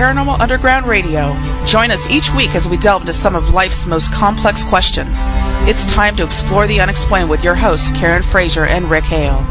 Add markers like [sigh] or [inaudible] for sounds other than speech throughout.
Paranormal Underground Radio. Join us each week as we delve into some of life's most complex questions. It's time to explore the unexplained with your hosts, Karen Frazier and Rick Hale.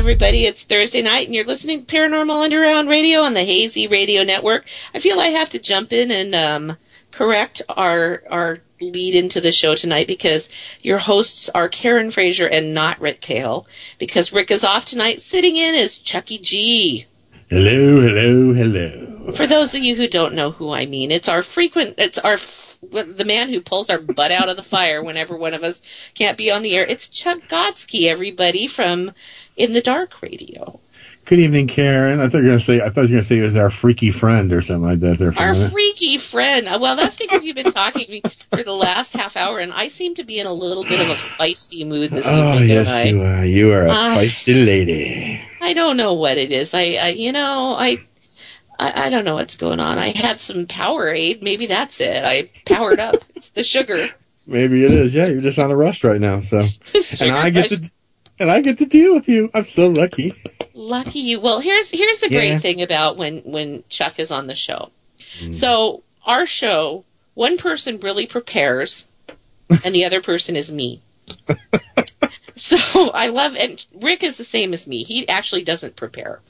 Everybody, it's Thursday night and you're listening to Paranormal Underground Radio on the Hazy Radio Network. I feel I have to jump in and um, correct our our lead into the show tonight because your hosts are Karen Frazier and not Rick Hale because Rick is off tonight sitting in is Chucky G. Hello, hello, hello. For those of you who don't know who I mean, it's our frequent, it's our the man who pulls our butt out of the fire whenever one of us can't be on the air. It's Chuck Godsky, everybody from In the Dark Radio. Good evening, Karen. I thought you were going to say. I thought you were going to say it was our freaky friend or something like that. There, our freaky friend. Uh, Well, that's because you've been talking to me for the last half hour, and I seem to be in a little bit of a feisty mood this Oh evening. yes, I? you are. You are a I- feisty lady. I don't know what it is. I, I you know, I, I, I don't know what's going on. I had some Powerade. Maybe that's it. I powered up. it's the sugar. [laughs] Maybe it is. Yeah, you're just on a rush right now. So, [laughs] and I get rush. to, and I get to deal with you. I'm so lucky. Lucky you. Well, here's here's the great thing about when when Chuck is on the show. Mm. So our show, one person really prepares, and the other person is me. [laughs] so I love, and Rick is the same as me. He actually doesn't prepare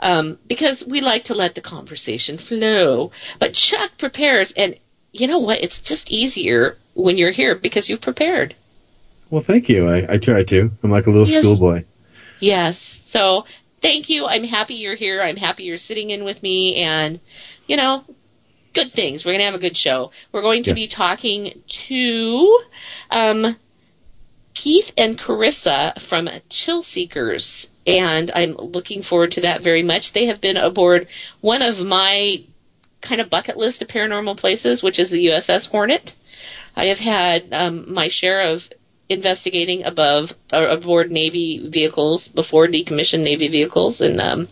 um, because we like to let the conversation flow. But Chuck prepares, and you know what? It's just easier when you're here because you've prepared. Well, thank you. I, I try to. I'm like a little Yes. schoolboy. Yes. So thank you. I'm happy you're here. I'm happy you're sitting in with me and, you know, good things. We're going to have a good show. We're going to be talking to, um, Keith and Carissa from Chill Seekers. And I'm looking forward to that very much. They have been aboard one of my kind of bucket list of paranormal places, which is the USS Hornet. I have had um, my share of investigating above or aboard Navy vehicles before decommissioned Navy vehicles, and um,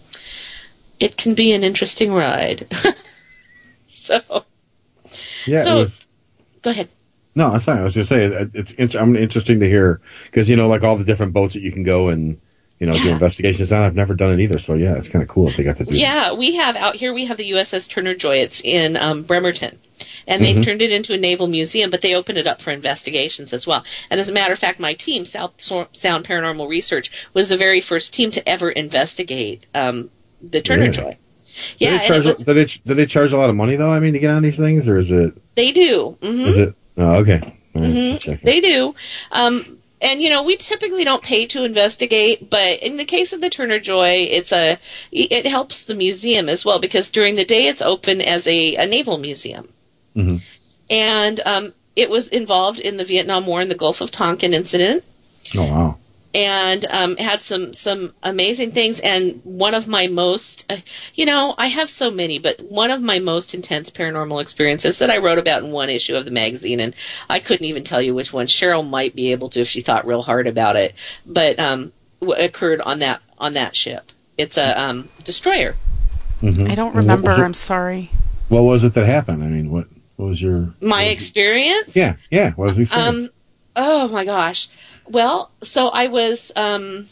it can be an interesting ride. [laughs] so, Yeah. So- was, go ahead. no, I'm sorry. I was just saying it- it's. int- I'm interesting to hear because you know, like all the different boats that you can go and you know do investigations on. I've never done it either, so yeah, it's kind of cool if they got to do. Yeah, we have out here. We have the USS Turner Joy. It's in um, Bremerton, and they've turned it into a naval museum. But they open it up for investigations as well. And as a matter of fact, my team, South Sound Paranormal Research, was the very first team to ever investigate um, the Turner Really? Joy. Do Yeah, they it charge? was, do they do they charge a lot of money though? I mean, to get on these things, or is it? they do. hmm Is it? Oh, okay. Right, Mhm. They do. Um, and you know, we typically don't pay to investigate, but in the case of the Turner Joy, it's a it helps the museum as well because during the day it's open as a, a naval museum, Mhm. and um, it was involved in the Vietnam War and the Gulf of Tonkin incident, Oh wow. and um, had some some amazing things. And one of my most, uh, you know, I have so many, but one of my most intense paranormal experiences that I wrote about in one issue of the magazine, and I couldn't even tell you which one. Cheryl might be able to if she thought real hard about it, but um, w- occurred on that on that ship. It's a um, destroyer. Mhm. I don't remember. I'm sorry. What was it that happened? I mean, what what was your My experience. Yeah, yeah. What was the experience? Um, oh my gosh. Well, so I was, um,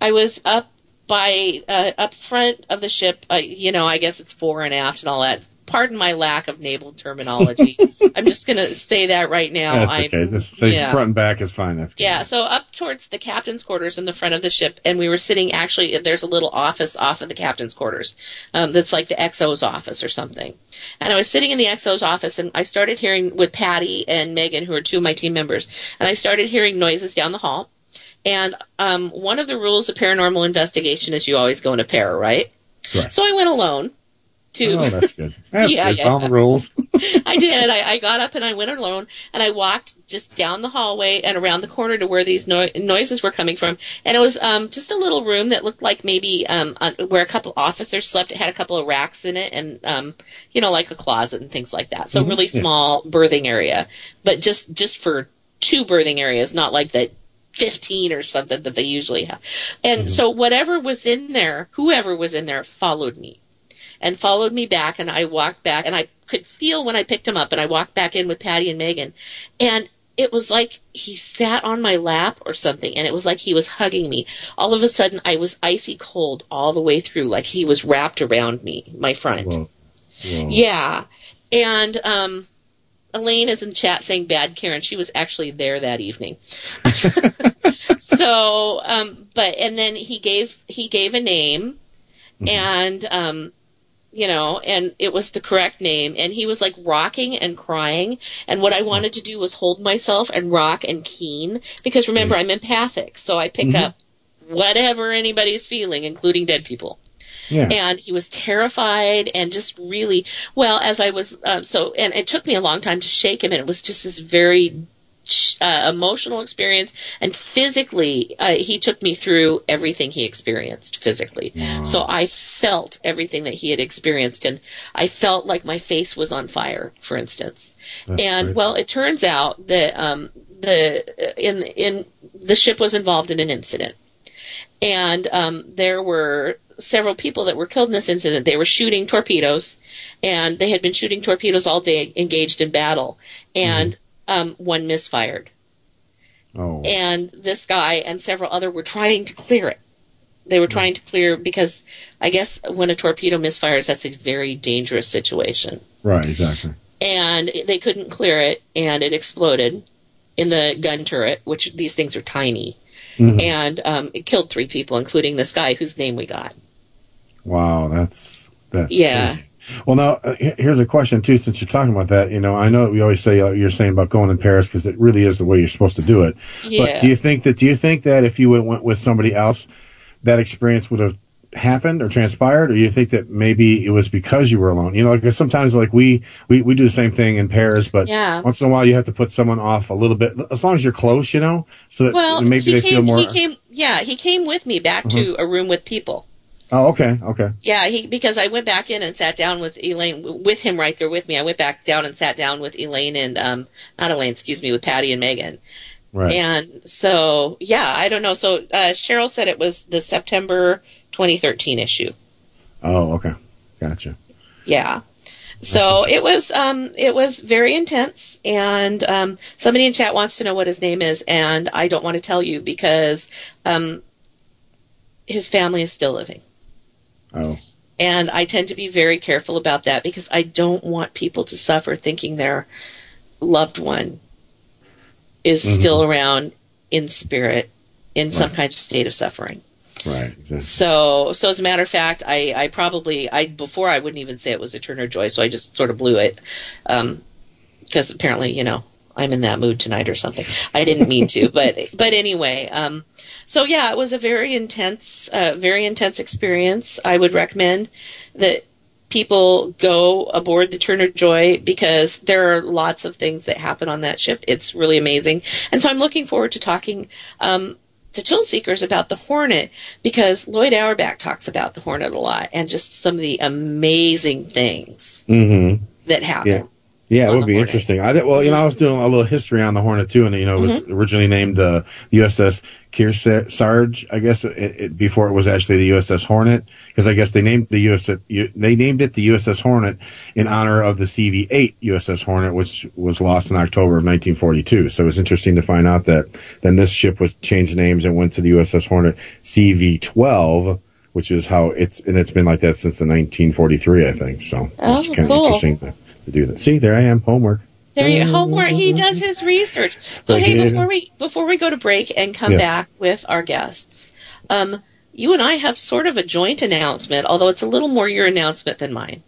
I was up by, uh, up front of the ship. Uh, you know, I guess it's fore and aft and all that. Pardon my lack of naval terminology. [laughs] I'm just gonna say that right now. That's I'm, okay. Just say yeah. front and back is fine. That's good. Yeah, so up towards the captain's quarters in the front of the ship, and we were sitting actually, there's a little office off of the captain's quarters um, that's like the XO's office or something. And I was sitting in the XO's office, and I started hearing with Patty and Megan, who are two of my team members, and I started hearing noises down the hall. And um, one of the rules of paranormal investigation is you always go in a pair, right? Right. So I went alone. To Oh, that's good. [laughs] That's Yeah, good. yeah. Follow the rules. [laughs] I did. I, I got up and I went alone and I walked just down the hallway and around the corner to where these no- noises were coming from. And it was um, just a little room that looked like maybe um, uh, where a couple officers slept. It had a couple of racks in it and, um, you know, like a closet and things like that. So Mhm, really small berthing area, but just, just for two berthing areas, not like the 15 or something that they usually have. And so whatever was in there, whoever was in there followed me. And followed me back. And I walked back, and I could feel when I picked him up, and I walked back in with Patty and Megan, and it was like he sat on my lap or something, and it was like he was hugging me. All of a sudden, I was icy cold all the way through, like he was wrapped around me, my. Whoa. Yeah, and um, Elaine is in chat saying bad Karen. She was actually there that evening. [laughs] so, um, but and then he gave he gave a name, and um, you know, and it was the correct name. And he was like rocking and crying. And what I wanted to do was hold myself and rock and keen because remember I'm empathic, so I pick up whatever anybody's feeling, including dead people Yeah. and he was terrified and just really well as i was uh, so and it took me a long time to shake him and it was just this very uh, emotional experience and physically uh, he took me through everything he experienced physically. So i felt everything that he had experienced and i felt like my face was on fire for instance. That's and great. well it turns out that um, the in in the ship was involved in an incident. And um, there were several people that were killed in this incident. They were shooting torpedoes, and they had been shooting torpedoes all day, engaged in battle, and um, one misfired. oh. And this guy and several other were trying to clear it. They were trying to clear because I guess when a torpedo misfires, that's a very dangerous situation. right. Exactly. And they couldn't clear it, and it exploded in the gun turret, which these things are tiny. Mhm. And um, it killed three people, including this guy whose name we got. Wow. That's that's Yeah. crazy. Well, now uh, here's a question too. Since you're talking about that, you know, I know we always say uh, you're saying about going in Paris because it really is the way you're supposed to do it. Yeah. But do you think that do you think that if you went, with somebody else, that experience would have happened or transpired, or you think that maybe it was because you were alone? You know, because sometimes like we, we we do the same thing in pairs, but Yeah. once in a while you have to put someone off a little bit, as long as you're close, you know, so that Well, maybe they came, feel more. He came, yeah, he came with me back to a room with people. Oh, okay, okay, Yeah, he because I went back in and sat down with Elaine with him right there with me. I went back down and sat down with Elaine and um not Elaine, excuse me, with Patty and Megan. right. And so yeah, I don't know. So uh, Cheryl said it was the September 2013 issue. oh, okay, gotcha. Yeah. So it was um it was very intense and um somebody in chat wants to know what his name is and I don't want to tell you because um his family is still living. Oh, And I tend to be very careful about that because I don't want people to suffer thinking their loved one is Mhm. still around in spirit in some kind of state of suffering. right, exactly. So, so as a matter of fact, I, I probably, I, before I wouldn't even say it was a Turner Joy, so I just sort of blew it. Um, cause apparently, you know, I'm in that mood tonight or something. I didn't mean to, [laughs] but, but anyway, um, so yeah, it was a very intense, uh, very intense experience. I would recommend that people go aboard the Turner Joy because there are lots of things that happen on that ship. It's really amazing. And so I'm looking forward to talking, um, to Chill Seekers about the Hornet because Lloyd Auerbach talks about the Hornet a lot and just some of the amazing things Mm-hmm. that happen. Yeah. Yeah, it would be Hornet. interesting. I did, well, you know, I was doing a little history on the Hornet too, and you know, it was Mm-hmm. originally named uh, USS Kearsarge, I guess, it, it, before it was actually the USS Hornet, because I guess they named the USS they named it the USS Hornet in honor of the CV-8 USS Hornet, which was lost in October of 1942. So it was interesting to find out that then this ship was changed names and went to the USS Hornet CV-12. Which is how it's and it's been like that since the 1943, I think. So Oh, it's kind cool. of interesting to, do that. See, there I am, homework. There you homework. He does his [laughs] research. So hey, before we before we go to break and come Yes. back with our guests, um, you and I have sort of a joint announcement, although it's a little more your announcement than mine.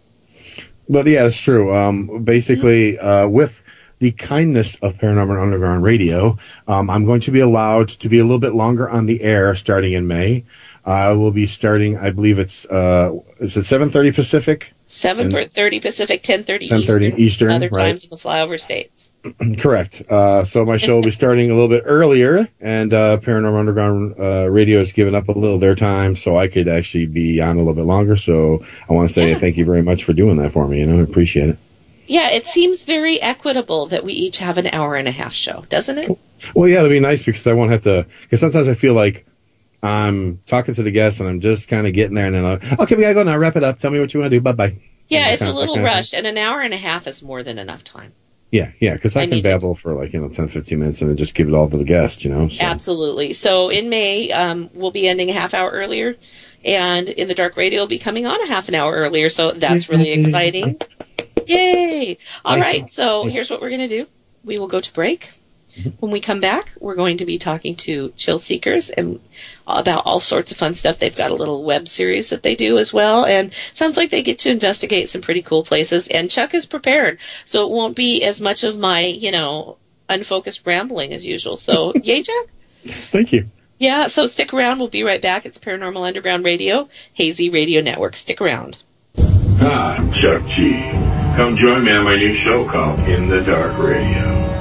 But yeah, it's true. Um, basically, uh, with the kindness of Paranormal Underground Radio, um, I'm going to be allowed to be a little bit longer on the air starting in May. I will be starting, I believe it's, uh, is it 7.30 Pacific? Seven thirty Pacific, ten thirty 10:30 Eastern. Eastern, Other right. times in the flyover states. [clears throat] Correct. Uh, so my show will be starting a little bit earlier, and uh, Paranormal Underground uh, Radio has given up a little of their time, so I could actually be on a little bit longer. So I want to say Yeah. thank you very much for doing that for me. You know, I appreciate it. Yeah, it seems very equitable that we each have an hour and a half show, doesn't it? Well, yeah, it'll be nice because I won't have to. Because sometimes I feel like I'm talking to the guests and I'm just kind of getting there, and then I'm, okay, we gotta go now. Wrap it up. Tell me what you want to do. Bye bye. Yeah, it's a of- little kind of thing. rushed, and an hour and a half is more than enough time. Yeah, yeah, because I, I can mean, babble for like you know 10, 15 minutes and then just give it all to the guests. You know. So. Absolutely. So in May, um, we'll be ending a half hour earlier, and in the dark radio will be coming on a half an hour earlier. So that's really exciting. Yay! All right, So here's what we're going to do. We will go to break. When we come back, we're going to be talking to Chill Seekers and about all sorts of fun stuff. They've got a little web series that they do as well, and sounds like they get to investigate some pretty cool places. And Chuck is prepared, so it won't be as much of my, you know, unfocused rambling as usual. So, [laughs] yay, Jack! Thank you. Yeah, so stick around. We'll be right back. It's Paranormal Underground Radio, Hazy Radio Network. Stick around. Hi, I'm Chuck G. Come join me on my new show called In the Dark Radio.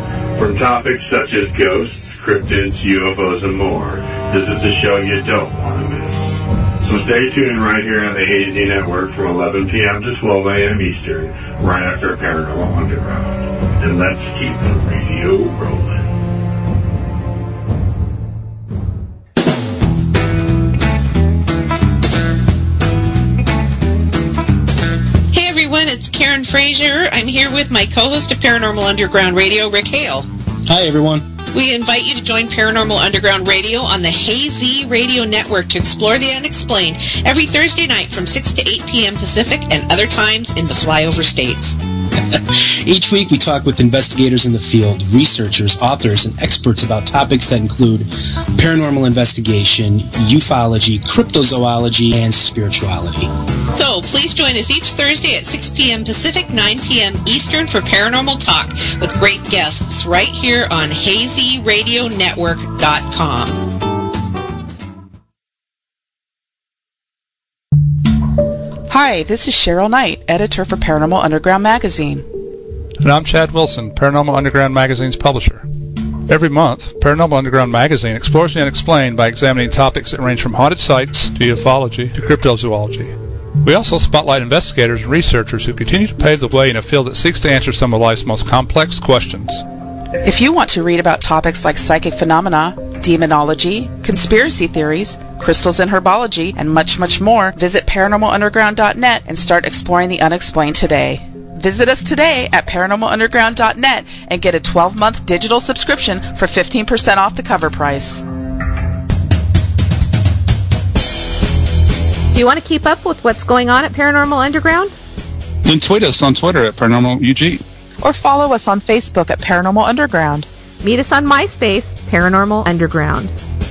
From topics such as ghosts, cryptids, UFOs, and more, this is a show you don't want to miss. So stay tuned right here on the Hazy Network from 11 p.m. to 12 a.m. Eastern, right after Paranormal Underground. And let's keep the radio rolling. Everyone, it's Karen Frazier. I'm here with my co-host of Paranormal Underground Radio, Rick Hale. Hi, everyone. We invite you to join Paranormal Underground Radio on the Hazy Radio Network to explore the unexplained every Thursday night from 6 to 8 p.m. Pacific and other times in the flyover states. [laughs] Each week, we talk with investigators in the field, researchers, authors, and experts about topics that include paranormal investigation, ufology, cryptozoology, and spirituality. So please join us each Thursday at 6 p.m. Pacific, 9 p.m. Eastern for Paranormal Talk with great guests right here on HazyRadioNetwork.com. Hi, this is Cheryl Knight, editor for Paranormal Underground magazine. And I'm Chad Wilson, Paranormal Underground Magazine's publisher. Every month, Paranormal Underground Magazine explores the unexplained by examining topics that range from haunted sites to ufology to cryptozoology. We also spotlight investigators and researchers who continue to pave the way in a field that seeks to answer some of life's most complex questions. If you want to read about topics like psychic phenomena, demonology, conspiracy theories, crystals and herbology, and much, much more, visit paranormalunderground.net and start exploring the unexplained today. Visit us today at paranormalunderground.net and get a 12 month digital subscription for 15% off the cover price. Do you want to keep up with what's going on at Paranormal Underground? Then tweet us on Twitter at Paranormal UG. Or follow us on Facebook at Paranormal Underground. Meet us on MySpace, Paranormal Underground.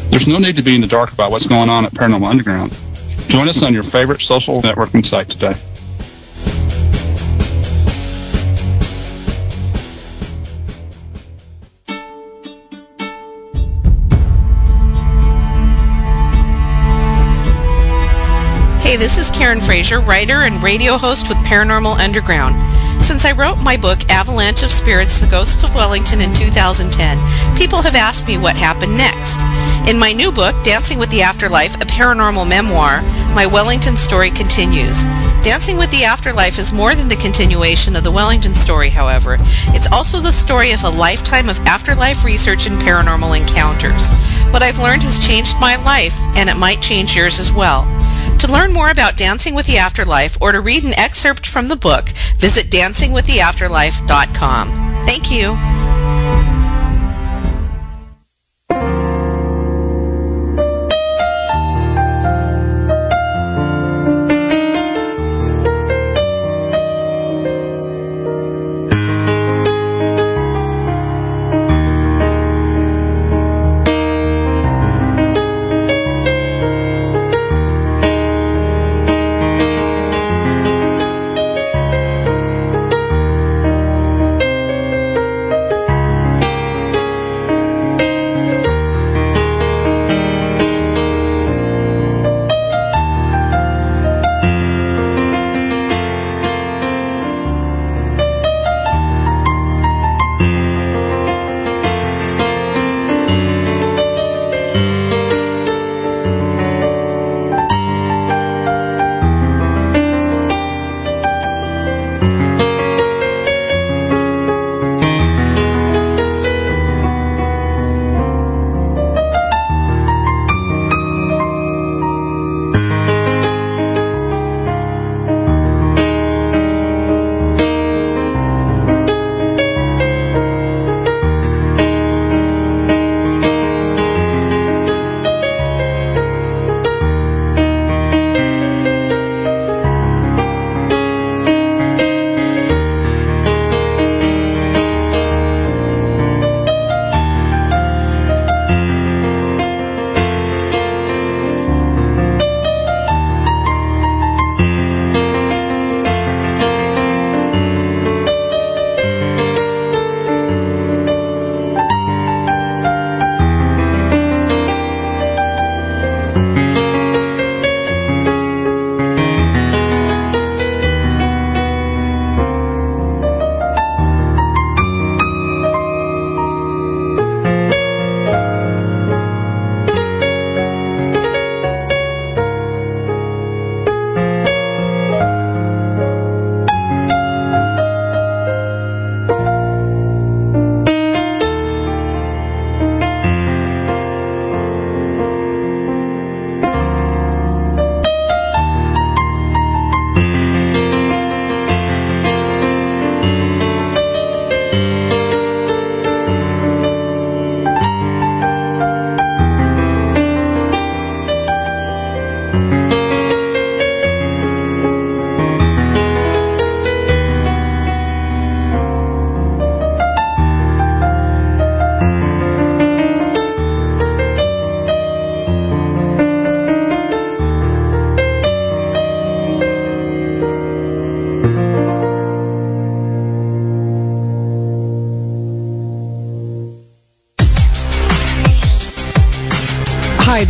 There's no need to be in the dark about what's going on at Paranormal Underground. Join us on your favorite social networking site today. This is Karen Frazier, writer and radio host with Paranormal Underground. Since I wrote my book, Avalanche of Spirits The Ghosts of Wellington, in 2010, people have asked me what happened next. In my new book, Dancing with the Afterlife, a paranormal memoir, my Wellington story continues. Dancing with the Afterlife is more than the continuation of the Wellington story, however. It's also the story of a lifetime of afterlife research and paranormal encounters. What I've learned has changed my life, and it might change yours as well. To learn more about Dancing with the Afterlife or to read an excerpt from the book, visit dancingwiththeafterlife.com. Thank you.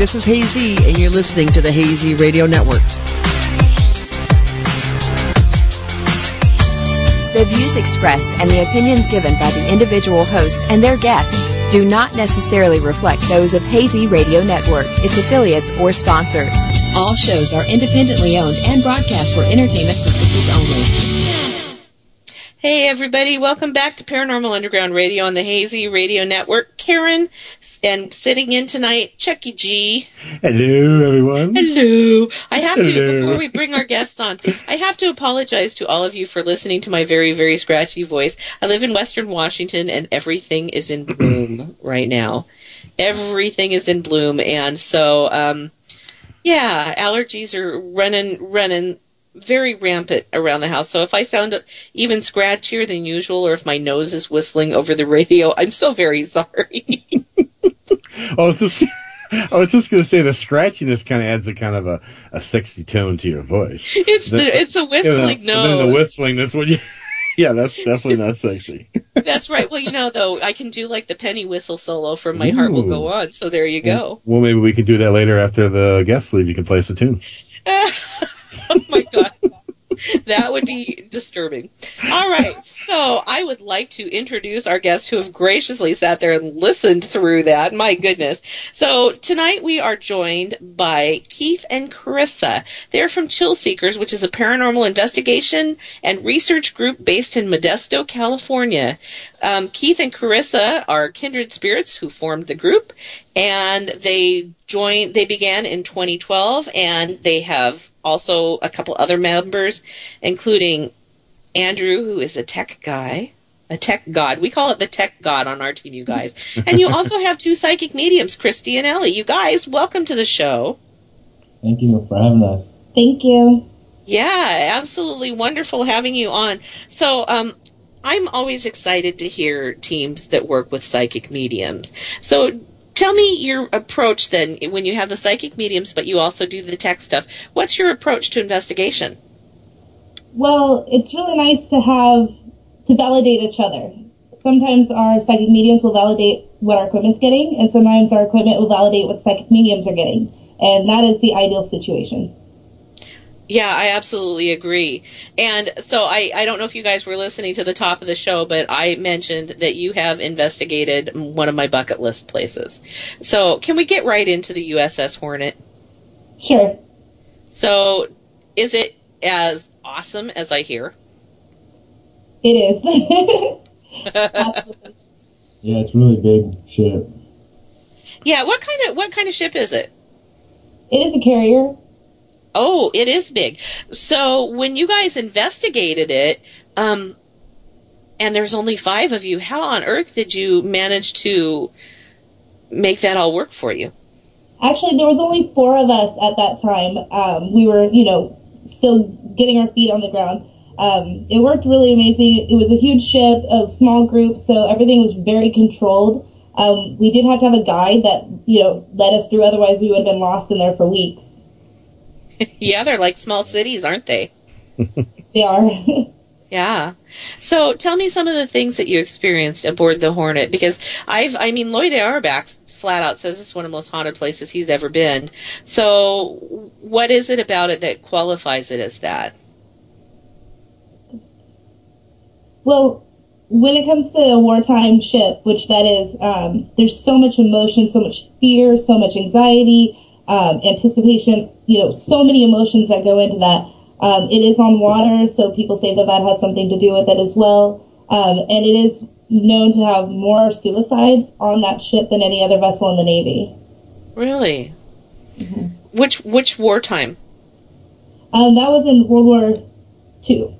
This is Hazy, and you're listening to the Hazy Radio Network. The views expressed and the opinions given by the individual hosts and their guests do not necessarily reflect those of Hazy Radio Network, its affiliates, or sponsors. All shows are independently owned and broadcast for entertainment purposes only. Hey everybody, welcome back to Paranormal Underground Radio on the Hazy Radio Network. Karen, and sitting in tonight, Chucky G. Hello, everyone. Hello. I have to, Hello. before we bring our guests on, I have to apologize to all of you for listening to my very, very scratchy voice. I live in Western Washington and everything is in bloom [clears throat] right now. Everything is in bloom and so, um, yeah, allergies are running, running very rampant around the house. So if I sound even scratchier than usual or if my nose is whistling over the radio, I'm so very [laughs] sorry. I was just, [laughs] I was just going to say the scratchiness kind of adds a kind of a, a sexy tone to your voice. It's the, it's a whistling yeah, Then the whistling, this one, [laughs] yeah, that's definitely not sexy. [laughs] That's right. Well, you know, though, I can do like the penny whistle solo from My Heart Will Go On. So there you go. Well, maybe we can do that later after the guests leave. You can play us a tune. oh my god. That would be disturbing. All right, so I would like to introduce our guests who have graciously sat there and listened through that. My goodness. So tonight we are joined by Keith and Carissa. They're from Chill Seekers, which is a paranormal investigation and research group based in Modesto, California. Um, Keith and Carissa are kindred spirits who formed the group, and they joined. They began in 2012, and they have also a couple other members, including Andrew, who is a tech guy, a tech god. We call it the tech god on our team, you guys. [laughs] And you also have two psychic mediums, Christy and Ellie. You guys, welcome to the show. Thank you for having us. Thank you. Yeah, absolutely wonderful having you on. So, um, I'm always excited to hear teams that work with psychic mediums. So, tell me your approach then when you have the psychic mediums, but you also do the tech stuff. What's your approach to investigation? Well, it's really nice to have to validate each other. Sometimes our psychic mediums will validate what our equipment's getting, and sometimes our equipment will validate what psychic mediums are getting. And that is the ideal situation. Yeah, I absolutely agree. And so I, I don't know if you guys were listening to the top of the show, but I mentioned that you have investigated one of my bucket list places. So can we get right into the USS Hornet? Sure. So is it as awesome as I hear? It is. [laughs] [laughs] Yeah, it's really big ship. Yeah, what kind of what kind of ship is it? it is a carrier. Oh, it is big. So when you guys investigated it, um, and there's only five of you, how on earth did you manage to make that all work for you? Actually, there was only four of us at that time. Um, we were, you know, still getting our feet on the ground. Um, it worked really amazing. It was a huge ship, a small group, so everything was very controlled. Um, we did have to have a guide that, you know, led us through. Otherwise, we would have been lost in there for weeks. [laughs] yeah, they're like small cities, aren't they? [laughs] They are. [laughs] Yeah. So tell me some of the things that you experienced aboard the Hornet because I've, I mean, Lloyd Auerbach flat out says it's one of the most haunted places he's ever been. So what is it about it that qualifies it as that? Well, when it comes to a wartime ship, which that is, um, there's so much emotion, so much fear, so much anxiety, um, anticipation, you know, so many emotions that go into that. Um, it is on water, so people say that that has something to do with it as well. Um, and it is known to have more suicides on that ship than any other vessel in the Navy. Really? Which which wartime? Um, that was in World War II.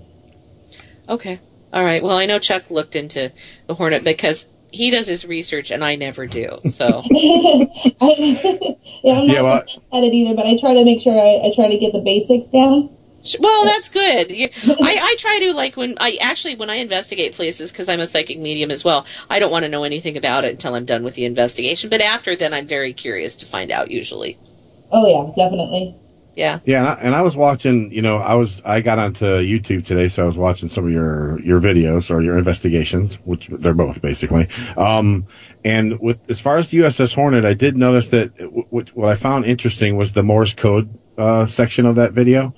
Okay. All right. Well, I know Chuck looked into the Hornet because he does his research and I never do. So [laughs] [laughs] yeah, I'm not Yeah, well- at it either, but I try to make sure I, I try to get the basics down. Well, that's good. I, I try to like when I actually when I investigate places because I'm a psychic medium as well. I don't want to know anything about it until I'm done with the investigation. But after then, I'm very curious to find out. Usually, Oh yeah, definitely. Yeah. Yeah, and I, and I was watching. You know, I was I got onto YouTube today, so I was watching some of your your videos or your investigations, which they're both basically. Um, and with as far as the USS Hornet, I did notice that w- what, what I found interesting was the Morse code uh, section of that video,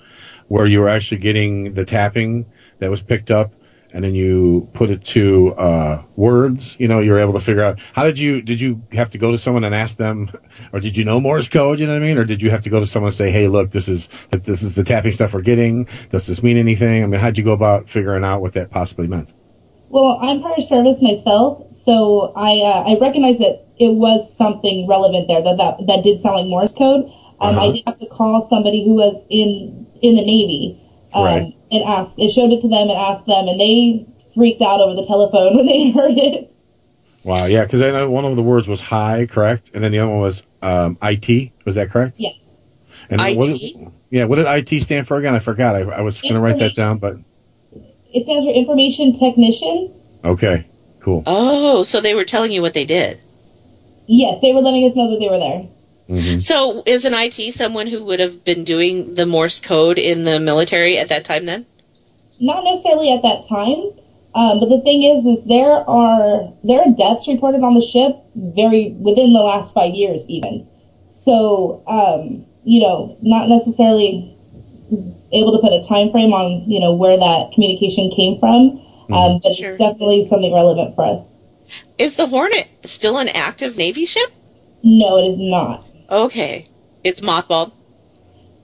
where you were actually getting the tapping that was picked up, and then you put it to uh, words. You know, you were able to figure out how did you did you have to go to someone and ask them, or did you know Morse code? You know what I mean? Or did you have to go to someone and say, hey, look, this is this is the tapping stuff we're getting. Does this mean anything? I mean, how'd you go about figuring out what that possibly meant? Well, I'm prior service myself, so I uh, I recognize that it was something relevant there that that, that did sound like Morse code. Um, Uh-huh. I did have to call somebody who was in in the Navy um, Right. and ask. It showed it to them and asked them, and they freaked out over the telephone [laughs] when they heard it. Wow, yeah, because I know one of the words was high, correct, and then the other one was um, IT. Was that correct? Yes. And then what did- yeah, what did IT stand for again? I forgot. I, I was going to write that down, but It stands for information technician. okay, cool. Oh, so they were telling you what they did. Yes, they were letting us know that they were there. Mm-hmm. So is an IT someone who would have been doing the Morse code in the military at that time then? not necessarily at that time. Um, but the thing is, is there are there are deaths reported on the ship very within the last five years, even. So, um, you know, not necessarily able to put a time frame on you know where that communication came from, um, but Sure. it's definitely something relevant for us. Is the Hornet still an active Navy ship? No, it is not. Okay. It's mothballed.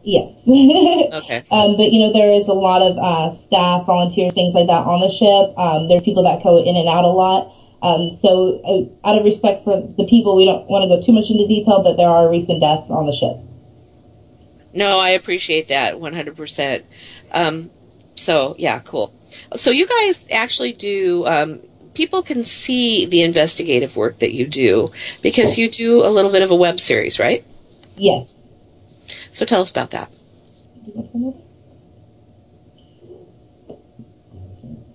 Yes. [laughs] Okay. Um, but you know, there is a lot of uh, staff, volunteers, things like that on the ship. Um, there are people that go in and out a lot. Um, so, uh, out of respect for the people, we don't want to go too much into detail, but there are recent deaths on the ship. No, I appreciate that 100%. Um, so, yeah, cool. So, you guys actually do, um, people can see the investigative work that you do because you do a little bit of a web series, right? Yes. So, tell us about that.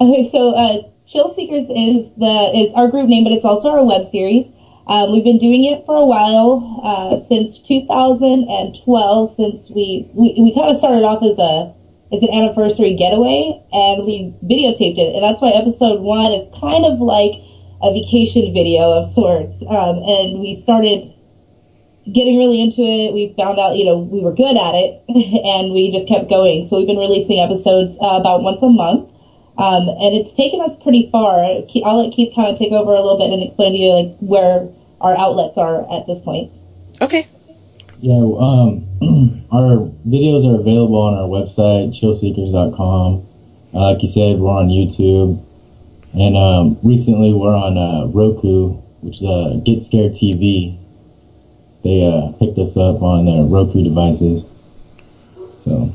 Okay, so uh, Chill Seekers is the is our group name, but it's also our web series. Um, we've been doing it for a while, uh, since 2012, since we, we, we kind of started off as a, as an anniversary getaway and we videotaped it. And that's why episode one is kind of like a vacation video of sorts. Um, and we started getting really into it. We found out, you know, we were good at it [laughs] and we just kept going. So we've been releasing episodes uh, about once a month. Um, and it's taken us pretty far. I'll let Keith kind of take over a little bit and explain to you like where our outlets are at this point. Okay. Yeah, um, [clears throat] our videos are available on our website, chillseekers.com. Uh, like you said, we're on YouTube. And um, recently we're on uh, Roku, which is uh, Get Scared TV. They uh, picked us up on their Roku devices. So,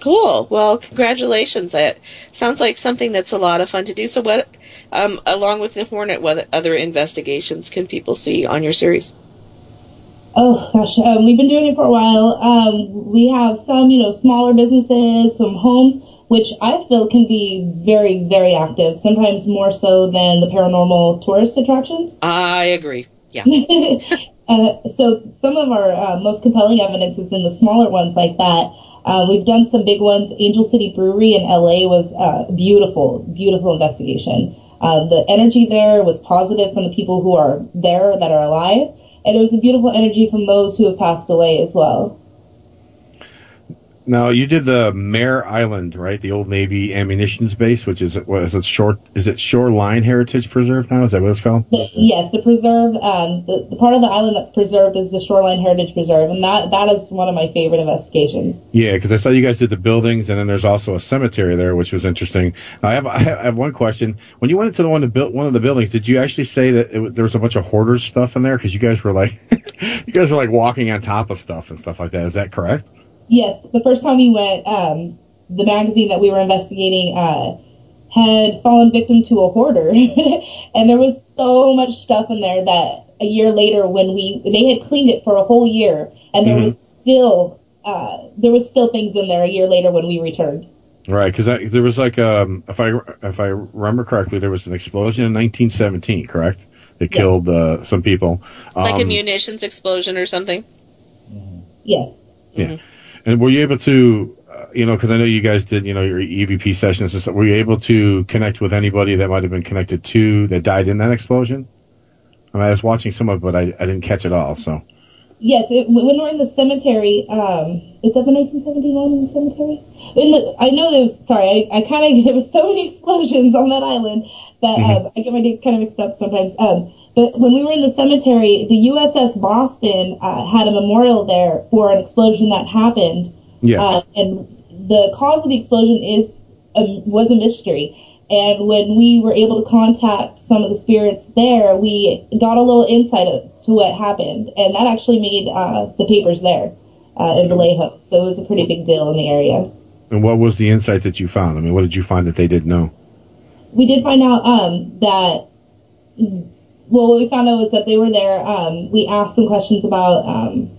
Cool. Well, congratulations. That sounds like something that's a lot of fun to do. So, what, um, along with the Hornet, what other investigations can people see on your series? Oh gosh, um, we've been doing it for a while. Um, we have some, you know, smaller businesses, some homes, which I feel can be very, very active. Sometimes more so than the paranormal tourist attractions. I agree. Yeah. [laughs] uh, so some of our uh, most compelling evidence is in the smaller ones like that. Uh, we've done some big ones. Angel City Brewery in LA was uh, beautiful, beautiful investigation. Uh, the energy there was positive from the people who are there that are alive, and it was a beautiful energy from those who have passed away as well. Now you did the Mare Island, right? The old Navy ammunitions base, which is what is it short? Is it Shoreline Heritage Preserve now? Is that what it's called? The, yes, the preserve, um, the, the part of the island that's preserved is the Shoreline Heritage Preserve, and that that is one of my favorite investigations. Yeah, because I saw you guys did the buildings, and then there's also a cemetery there, which was interesting. I have I have one question. When you went into the one to build one of the buildings, did you actually say that it, there was a bunch of hoarders stuff in there? Because you guys were like, [laughs] you guys were like walking on top of stuff and stuff like that. Is that correct? Yes, the first time we went, um, the magazine that we were investigating uh, had fallen victim to a hoarder, [laughs] and there was so much stuff in there that a year later, when we they had cleaned it for a whole year, and there Mhm. was still uh, there was still things in there a year later when we returned. Right, because there was like um, if I if I remember correctly, there was an explosion in 1917, correct? That Yes. killed uh, some people. like a Um, munitions explosion or something? Yes. Yeah. And were you able to, uh, you know, because I know you guys did, you know, your EVP sessions and stuff. Were you able to connect with anybody that might have been connected to that died in that explosion? I mean, I was watching some of it, but I, I didn't catch it all. So Yes, it, when we're in the cemetery, um, is that the 1971 in the cemetery? In the, I know there was, sorry, I, I kind of, [laughs] there was so many explosions on that island that, Mm-hmm. um, I get my dates kind of mixed up sometimes. Um, but when we were in the cemetery, the USS Boston, uh, had a memorial there for an explosion that happened. Yes. Uh, and the cause of the explosion is, um, was a mystery. And when we were able to contact some of the spirits there, we got a little insight to what happened, and that actually made uh, the papers there uh, in Vallejo. So it was a pretty big deal in the area. And what was the insight that you found? I mean, what did you find that they didn't know? We did find out um, that. Well, what we found out was that they were there. Um, we asked some questions about, um,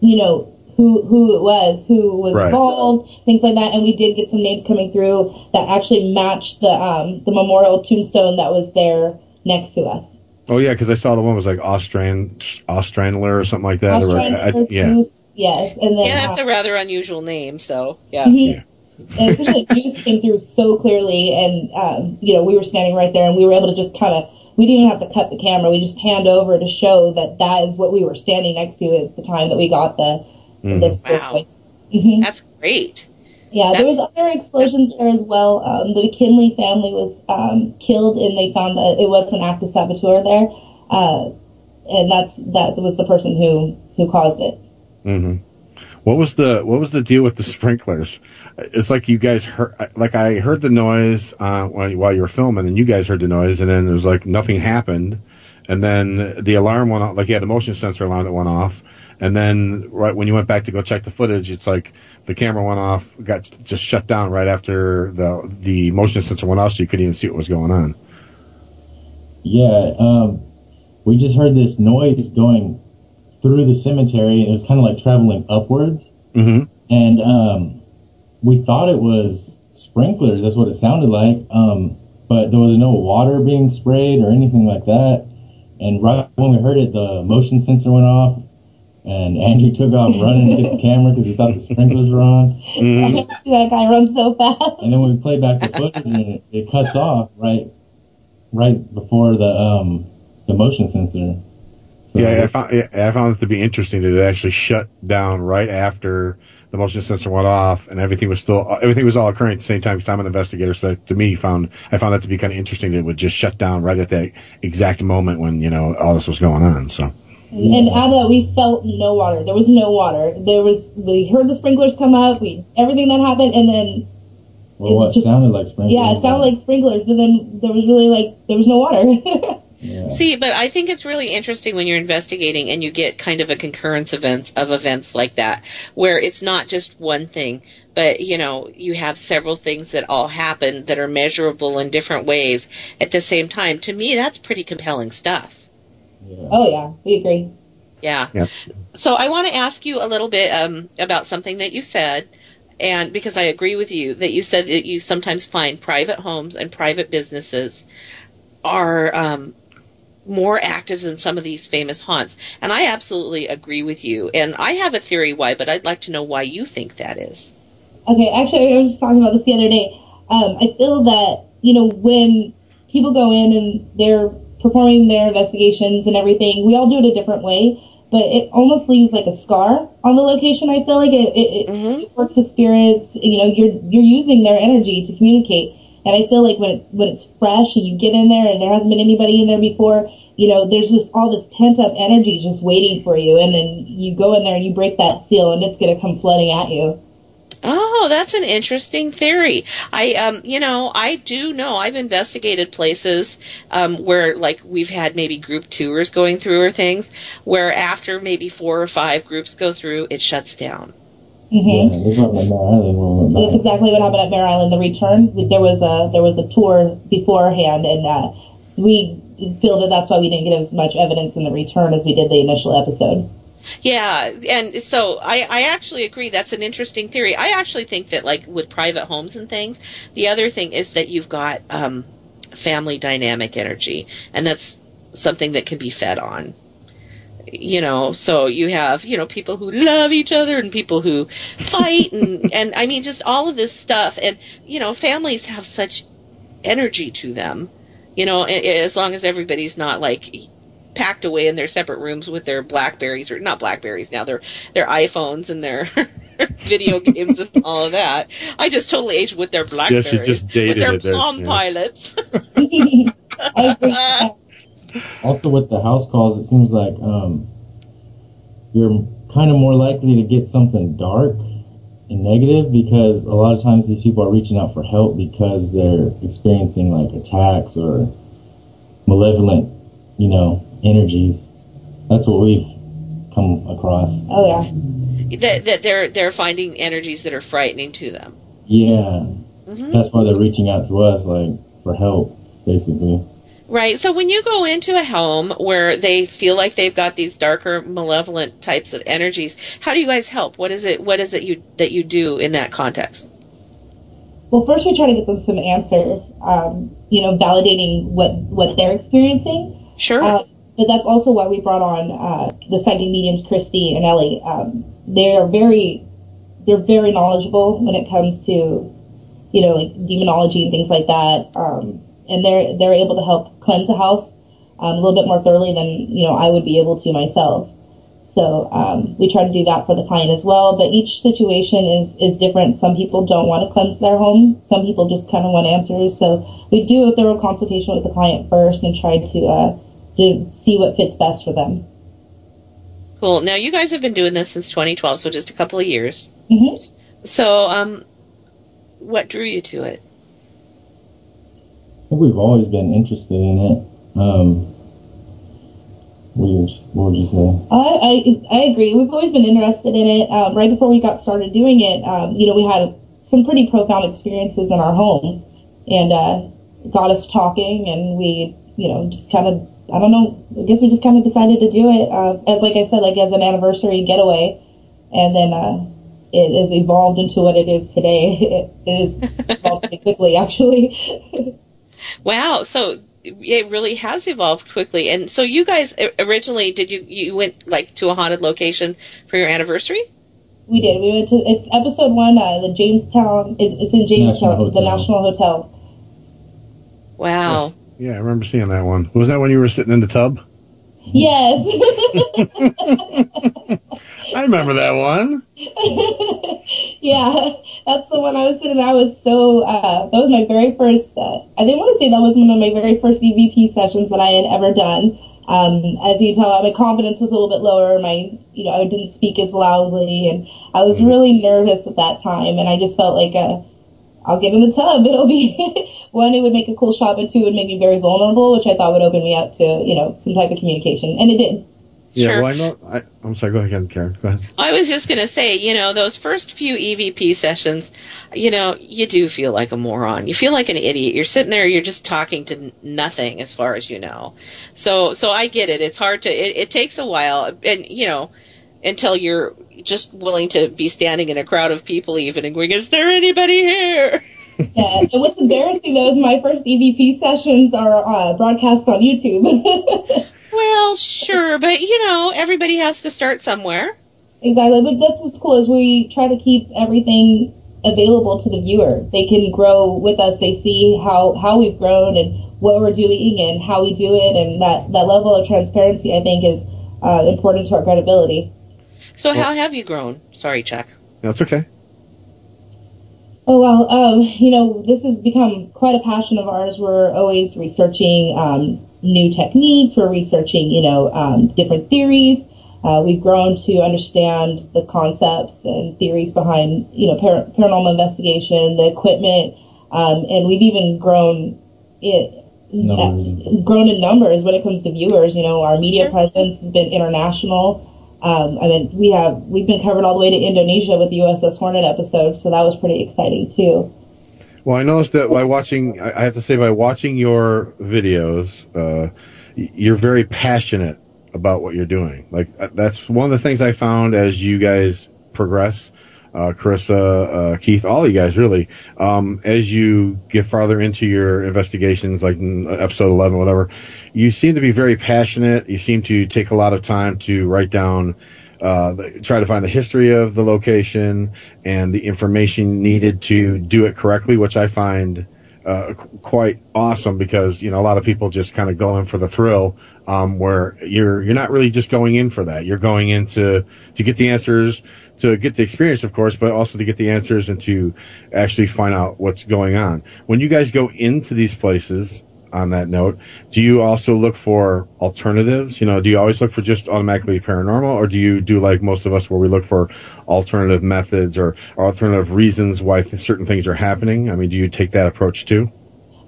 you know, who who it was, who was Right. involved, things like that, and we did get some names coming through that actually matched the um, the memorial tombstone that was there next to us. Oh yeah, because I saw the one was like Austran Ostrandler or something like that. or, I- I- yeah. Juice, yes, and then Yeah, that's uh, a rather unusual name. So yeah. Mhm. and especially Juice came through so clearly, and um, you know we were standing right there, and we were able to just kind of we didn't even have to cut the camera. We just panned over to show that that is what we were standing next to at the time that we got the the spirit Wow. voice. Mhm. That's great. Yeah, there was other explosions there as well. Um, the McKinley family was um, killed, and they found that it was an active saboteur there, uh, and that's that was the person who who caused it. hmm What was the what was the deal with the sprinklers? It's like you guys heard, like I heard the noise uh, while you were filming, and you guys heard the noise, and then it was like nothing happened, and then the alarm went off. Like you had a motion sensor alarm that went off, and then right when you went back to go check the footage, it's like the camera went off, got just shut down right after the the motion sensor went off, so you couldn't even see what was going on. Yeah, um, we just heard this noise going through the cemetery, it was kind of like traveling upwards. Mm-hmm. And um, we thought it was sprinklers. That's what it sounded like. Um, but there was no water being sprayed or anything like that. And right when we heard it, the motion sensor went off, and Andrew took off [laughs] running to get the camera because he thought the sprinklers were on. [laughs] I never see that guy run so fast. And then when we play back the footage, and it, it cuts off right, right before the um the motion sensor. So yeah, I found yeah, I found it to be interesting that it actually shut down right after the motion sensor went off, and everything was still everything was all occurring at the same time. Because I'm an investigator, so that, to me, found I found that to be kind of interesting that it would just shut down right at that exact moment when you know all this was going on. So And out of that, we felt no water. There was no water. There was. We heard the sprinklers come up. We everything that happened, and then well, what just- sounded like sprinklers. yeah, it sounded like sprinklers. But then there was really like there was no water. [laughs] Yeah. See, but I think it's really interesting when you're investigating and you get kind of a concurrence events of events like that, where it's not just one thing, but you know, you have several things that all happen that are measurable in different ways at the same time. To me, that's pretty compelling stuff. oh yeah, we agree. Yeah. yeah, So I want to ask you a little bit um, about something that you said, and because I agree with you that you said that you sometimes find private homes and private businesses are um, more active than some of these famous haunts, and I absolutely agree with you. And I have a theory why, but I'd like to know why you think that is. Okay, actually, I was just talking about this the other day. Um, I feel that you know when people go in and they're performing their investigations and everything, we all do it a different way, but it almost leaves like a scar on the location. I feel like it it, it, it works the spirits. You know, you're you're using their energy to communicate, and I feel like when it's when it's fresh and you get in there and there hasn't been anybody in there before. You know, there's just all this pent up energy just waiting for you, and then you go in there and you break that seal, and it's gonna come flooding at you. Oh, that's an interesting theory. I, um, you know, I do know I've investigated places um, where, like, we've had maybe group tours going through or things where after maybe four or five groups go through, it shuts down. Mm-hmm. Yeah, that's what my Mare Island That's exactly what happened at Mare Island. The return, there was a there was a tour beforehand, and uh, we feel that that's why we didn't get as much evidence in the return as we did the initial episode. Yeah, and so I, I actually agree. That's an interesting theory. I actually think that, like, with private homes and things, the other thing is that you've got um, family dynamic energy, and that's something that can be fed on. You know so you have you know people who love each other and people who fight and [laughs] and i mean just all of this stuff. And you know families have such energy to them you know as long as everybody's not like packed away in their separate rooms with their blackberries or not blackberries now their their iphones and their [laughs] video [laughs] games and all of that. I just totally aged with their blackberries Yes, you just dated with their it there, palm yeah. pilots Also, with the house calls, it seems like um, you're kind of more likely to get something dark and negative because a lot of times these people are reaching out for help because they're experiencing like attacks or malevolent, you know, energies. That's what we've come across. Oh yeah. that, that they're they're finding energies that are frightening to them Yeah, Mhm. that's why they're reaching out to us, like for help, basically. Right. So when you go into a home where they feel like they've got these darker, malevolent types of energies, how do you guys help? What is it? What is it you that you do in that context? Well, first we try to get them some answers. Um, you know, validating what what they're experiencing. Sure. Uh, but that's also why we brought on uh, the psychic mediums, Christy and Ellie. Um, they are very they're very knowledgeable when it comes to you know like demonology and things like that. Um, and they're they're able to help cleanse a house um, a little bit more thoroughly than you know I would be able to myself. So um, we try to do that for the client as well. But each situation is is different. Some people don't want to cleanse their home. Some people just kind of want answers. So we do a thorough consultation with the client first and try to uh, to see what fits best for them. Cool. Now you guys have been doing this since 2012, so just a couple of years. hmm So, um, what drew you to it? Think we've always been interested in it. Um, what would you say? I, I I agree. We've always been interested in it. Um, right before we got started doing it, um, you know, we had some pretty profound experiences in our home, and uh, got us talking, and we, you know, just kind of, I don't know, I guess we just kind of decided to do it uh, as, like I said, like as an anniversary getaway, and then uh, it has evolved into what it is today. [laughs] It, it is evolved pretty quickly, actually. [laughs] Wow. So it really has evolved quickly. And so you guys uh, originally did you you went like to a haunted location for your anniversary? We did. We went to it's episode one. Uh, the Jamestown. It's, it's in Jamestown, National the National Hotel. Wow. Yeah, I remember seeing that one. Was that when you were sitting in the tub? Yes. [laughs] I remember that one. [laughs] yeah, that's the one I was sitting. I was so. Uh, that was my very first. Uh, I didn't want to say that was one of my very first EVP sessions that I had ever done. Um, as you can tell, my confidence was a little bit lower. My, you know, I didn't speak as loudly, and I was really nervous at that time. And I just felt like, uh, I'll give him a tub. It'll be [laughs] one, it would make a cool shot, but two, it would make me very vulnerable, which I thought would open me up to, you know, some type of communication, and it did. Yeah, Sure. well, I know. I, I'm sorry. Go ahead, Karen. Go ahead. I was just going to say, you know, those first few EVP sessions, you know, you do feel like a moron. You feel like an idiot. You're sitting there, you're just talking to nothing as far as you know. So, so I get it. It's hard to, it, it takes a while and, you know, until you're just willing to be standing in a crowd of people even and going, is there anybody here? [laughs] Yeah, and what's embarrassing though is my first EVP sessions are uh, broadcast on YouTube. [laughs] well, sure, but you know, everybody has to start somewhere. Exactly, but that's what's cool is we try to keep everything available to the viewer. They can grow with us. They see how how we've grown and what we're doing and how we do it, and that that level of transparency I think is uh, important to our credibility. So how have you grown? Sorry, Chuck. That's okay. Oh well, um, you know, this has become quite a passion of ours. We're always researching um, new techniques. We're researching, you know, um, different theories. Uh, we've grown to understand the concepts and theories behind, you know, par- paranormal investigation, the equipment, um, and we've even grown it. Uh, grown in numbers when it comes to viewers. You know, our media presence has been international. Um, I mean, we have we've been covered all the way to Indonesia with the USS Hornet episode, so that was pretty exciting too. Well, I noticed that by watching, I have to say, by watching your videos, uh, you're very passionate about what you're doing. Like uh, that's one of the things I found as you guys progress. Uh, Carissa, uh, Keith, all you guys really, um, as you get farther into your investigations, like in episode 11, whatever, you seem to be very passionate. You seem to take a lot of time to write down, uh, the, try to find the history of the location and the information needed to do it correctly, which I find, uh, qu- quite awesome because, you know, a lot of people just kind of go in for the thrill, um, where you're, you're not really just going in for that. You're going in to, to get the answers, to get the experience, of course, but also to get the answers and to actually find out what's going on. When you guys go into these places, on that note, do you also look for alternatives? You know, do you always look for just automatically paranormal, or do you do like most of us, where we look for alternative methods or, or alternative reasons why th- certain things are happening? I mean, do you take that approach too?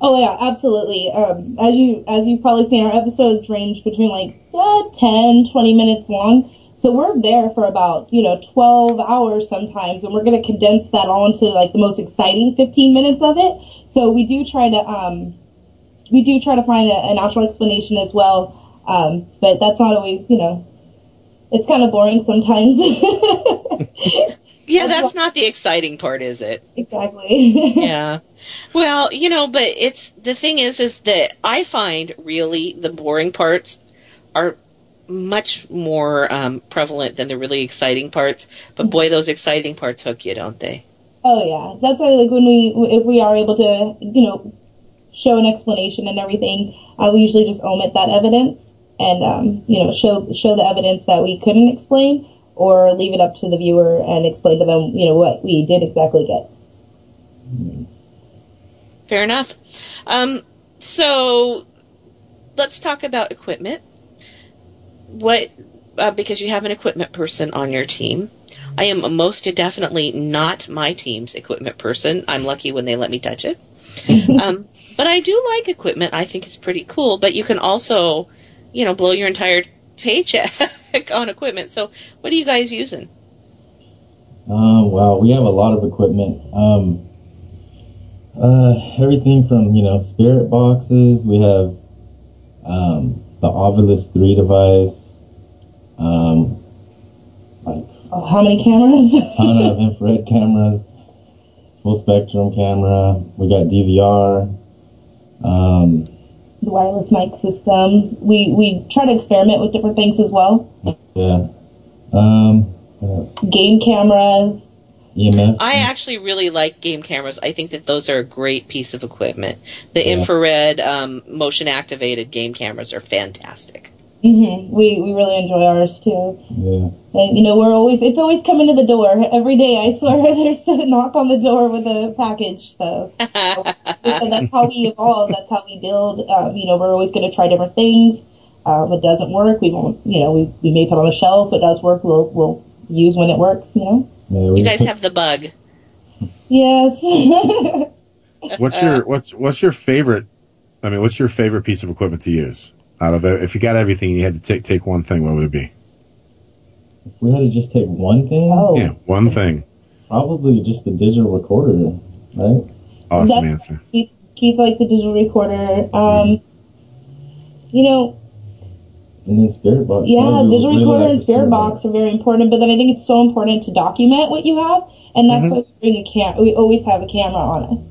Oh yeah, absolutely. Um, as you as you've probably seen, our episodes range between like uh, 10, 20 minutes long. So we're there for about you know 12 hours sometimes, and we're going to condense that all into like the most exciting 15 minutes of it. So we do try to um, we do try to find a, a natural explanation as well, um, but that's not always you know it's kind of boring sometimes. [laughs] [laughs] Yeah, that's not the exciting part, is it? exactly. [laughs] yeah. Well, you know, but it's the thing is, is that I find really the boring parts are much more um, prevalent than the really exciting parts. But boy, those exciting parts hook you, don't they? Oh yeah, that's why like when we if we are able to you know show an explanation and everything, I will usually just omit that evidence and um, you know show show the evidence that we couldn't explain or leave it up to the viewer and explain to them you know what we did exactly get. Fair enough. Um, so let's talk about equipment. What, uh, because you have an equipment person on your team. I am most definitely not my team's equipment person. I'm lucky when they let me touch it. [laughs] um, but I do like equipment. I think it's pretty cool. But you can also, you know, blow your entire paycheck [laughs] on equipment. So what are you guys using? Um, wow, we have a lot of equipment. Um, uh, everything from, you know, spirit boxes. We have, um, the Ovilus 3 device. Um, like Oh, how many cameras? a ton of infrared [laughs] cameras, full spectrum camera. We got DVR. Um, the wireless mic system. We we try to experiment with different things as well. yeah. Um, what? Game cameras. EMF. I actually really like game cameras. I think that those are a great piece of equipment. The Yeah. infrared, um, motion activated game cameras are fantastic. Hmm We we really enjoy ours too. Yeah. And you know we're always it's always coming to the door every day. I swear [laughs] there's a knock on the door with a package. So and that's how we evolve. That's how we build. Um, you know we're always going to try different things. Um, if it doesn't work, we won't. You know we we may put on the shelf. If it does work, we'll we'll use when it works. You know. Yeah, we You guys have the bug. Yes. [laughs] [laughs] What's your what's what's your favorite? I mean, what's your favorite piece of equipment to use? Out of it, if you got everything, and you had to take take one thing. What would it be? If we had to just take one thing, Oh. Yeah, one thing. probably just the digital recorder, right? Awesome That's- answer. Keith, Keith likes a digital recorder. Um, you know, And then spirit box. Yeah, Probably digital really recorder like and the spirit box are very important, but then I think it's so important to document what you have, and that's why we bring a cam. We always have a camera on us.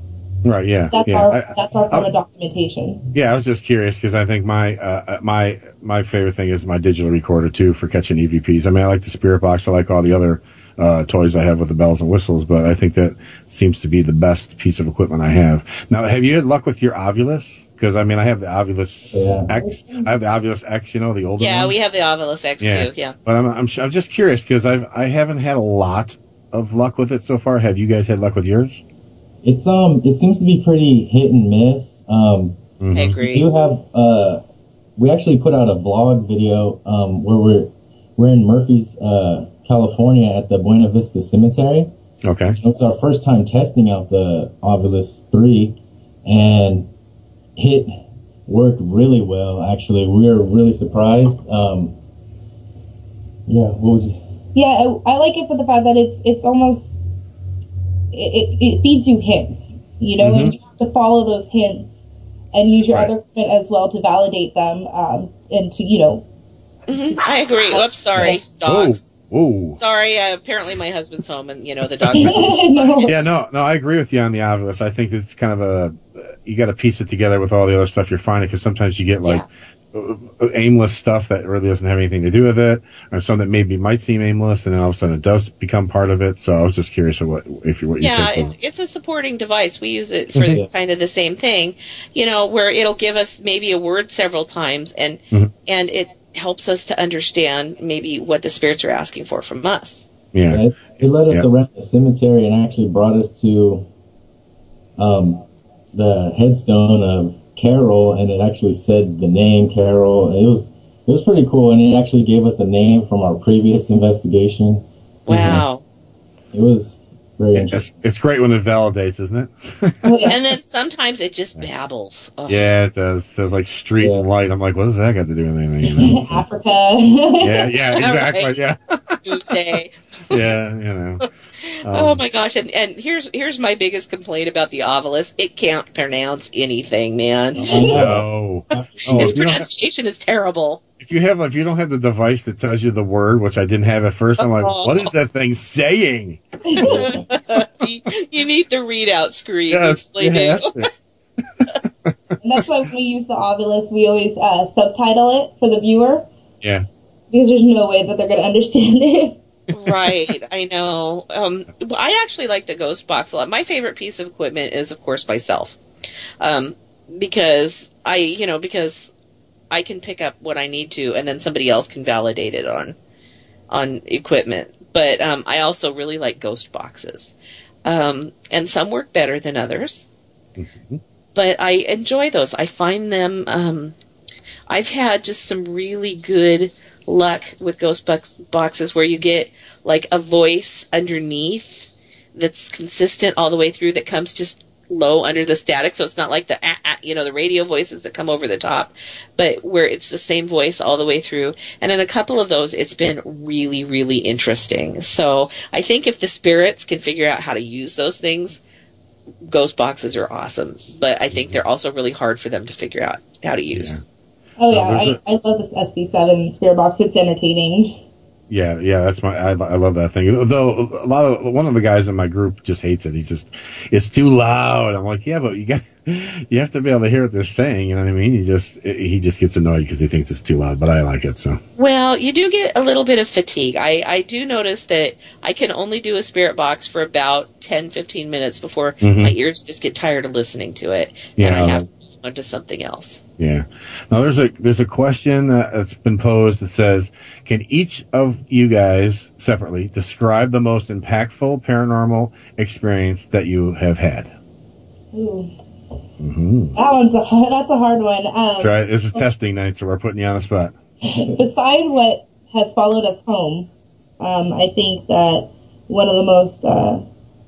Right. Yeah. That's yeah. our I- that's our form of documentation. Yeah, I was just curious because I think my uh, my my favorite thing is my digital recorder too for catching EVPs. I mean, I like the Spirit Box. I like all the other uh, toys I have with the bells and whistles, but I think that seems to be the best piece of equipment I have. Now, have you had luck with your Ovilus? Because I mean, I have the Ovilus X. I have the Ovilus X. You know, the older one. Yeah, one. we have the Ovilus X yeah. too. Yeah. But I'm I'm, I'm just curious because I've I haven't had a lot of luck with it so far. Have you guys had luck with yours? It's um, it seems to be pretty hit and miss. Um, Mm-hmm. I agree. we do have uh, we actually put out a vlog video um where we're we're in Murphy's uh California at the Buena Vista Cemetery. Okay. It was our first time testing out the Ovilus 3, and it worked really well, actually. We were really surprised. Um, yeah, what would you Yeah, I, I like it for the fact that it's it's almost it, it, it feeds you hints, you know, and you have to follow those hints and use your Right. other equipment as well to validate them um, and to you know Mhm, I agree. Oops, sorry, Whoa, dogs. Whoa. Sorry, uh, apparently my husband's home and, you know, the dog's. [laughs] no. Yeah, no, no, I agree with you on the Ovilus. I think it's kind of a you got to piece it together with all the other stuff you're finding because sometimes you get like uh, aimless stuff that really doesn't have anything to do with it, or some that maybe might seem aimless, and then all of a sudden it does become part of it. So I was just curious of what if you what you yeah, think. it's it's a supporting device. We use it for Mhm. kind of the same thing, you know, where it'll give us maybe a word several times, and Mhm. and it helps us to understand maybe what the spirits are asking for from us. Yeah. It, it led us Yeah. around the cemetery and actually brought us to um, the headstone of Carol, and it actually said the name Carol. It was it was pretty cool, and it actually gave us a name from our previous [laughs] investigation. Wow. It was very interesting. It's, it's great when it validates, isn't it? [laughs] Oh, and then sometimes it just babbles. Ugh. Yeah, it does. It says like street and light. I'm like, what does that got to do with anything? You know? So- Africa. yeah, yeah, [laughs] exactly. Right. Yeah, Tuesday. [laughs] yeah, you know. oh Um, my gosh! And and here's here's my biggest complaint about the Ovilus. It can't pronounce anything, man. no. [laughs] Oh, Its if, have, pronunciation is terrible. if you have, if you don't have the device that tells you the word, which I didn't have at first, I'm like, Oh. what is that thing saying? [laughs] you, you need the readout screen. Yes, which they yeah. do. And that's why when we use the Ovilus, we always uh, subtitle it for the viewer Yeah. because there's no way that they're going to understand it. Right, I know. Um, I actually like the Ghost Box a lot. My favorite piece of equipment is, of course, myself, um, because I, you know, because I can pick up what I need to, and then somebody else can validate it on on equipment. But um, I also really like Ghost Boxes, um, and some work better than others. But I enjoy those. I find them. Um, I've had just some really good luck with ghost box- boxes where you get like a voice underneath that's consistent all the way through that comes just low under the static. So it's not like the ah, ah, you know the radio voices that come over the top but where it's the same voice all the way through. And in a couple of those it's been really really interesting. So i think if the spirits can figure out how to use those things ghost boxes are awesome. But i think they're also really hard for them to figure out how to use Oh yeah, there's I, I love this SB7 spirit box. It's entertaining. Yeah, yeah, that's my. I, I love that thing. Though a lot of one of the guys in my group just hates it. He's just, it's too loud. I'm like, yeah, but you got, [laughs] you have to be able to hear what they're saying. You know what I mean? He just, he just gets annoyed because he thinks it's too loud. But I like it. So Well, you do get a little bit of fatigue. I, I do notice that I can only do a spirit box for about 10, 15 minutes before Mhm. my ears just get tired of listening to it. Yeah, and I have to move on to something else. yeah. Now there's a there's a question that- that's been posed that says, can each of you guys separately describe the most impactful paranormal experience that you have had? Ooh, Mm-hmm. that one's a that's a hard one. Um, That's right. This is testing night, so we're putting you on the spot. [laughs] beside what has followed us home, um, I think that one of the most uh,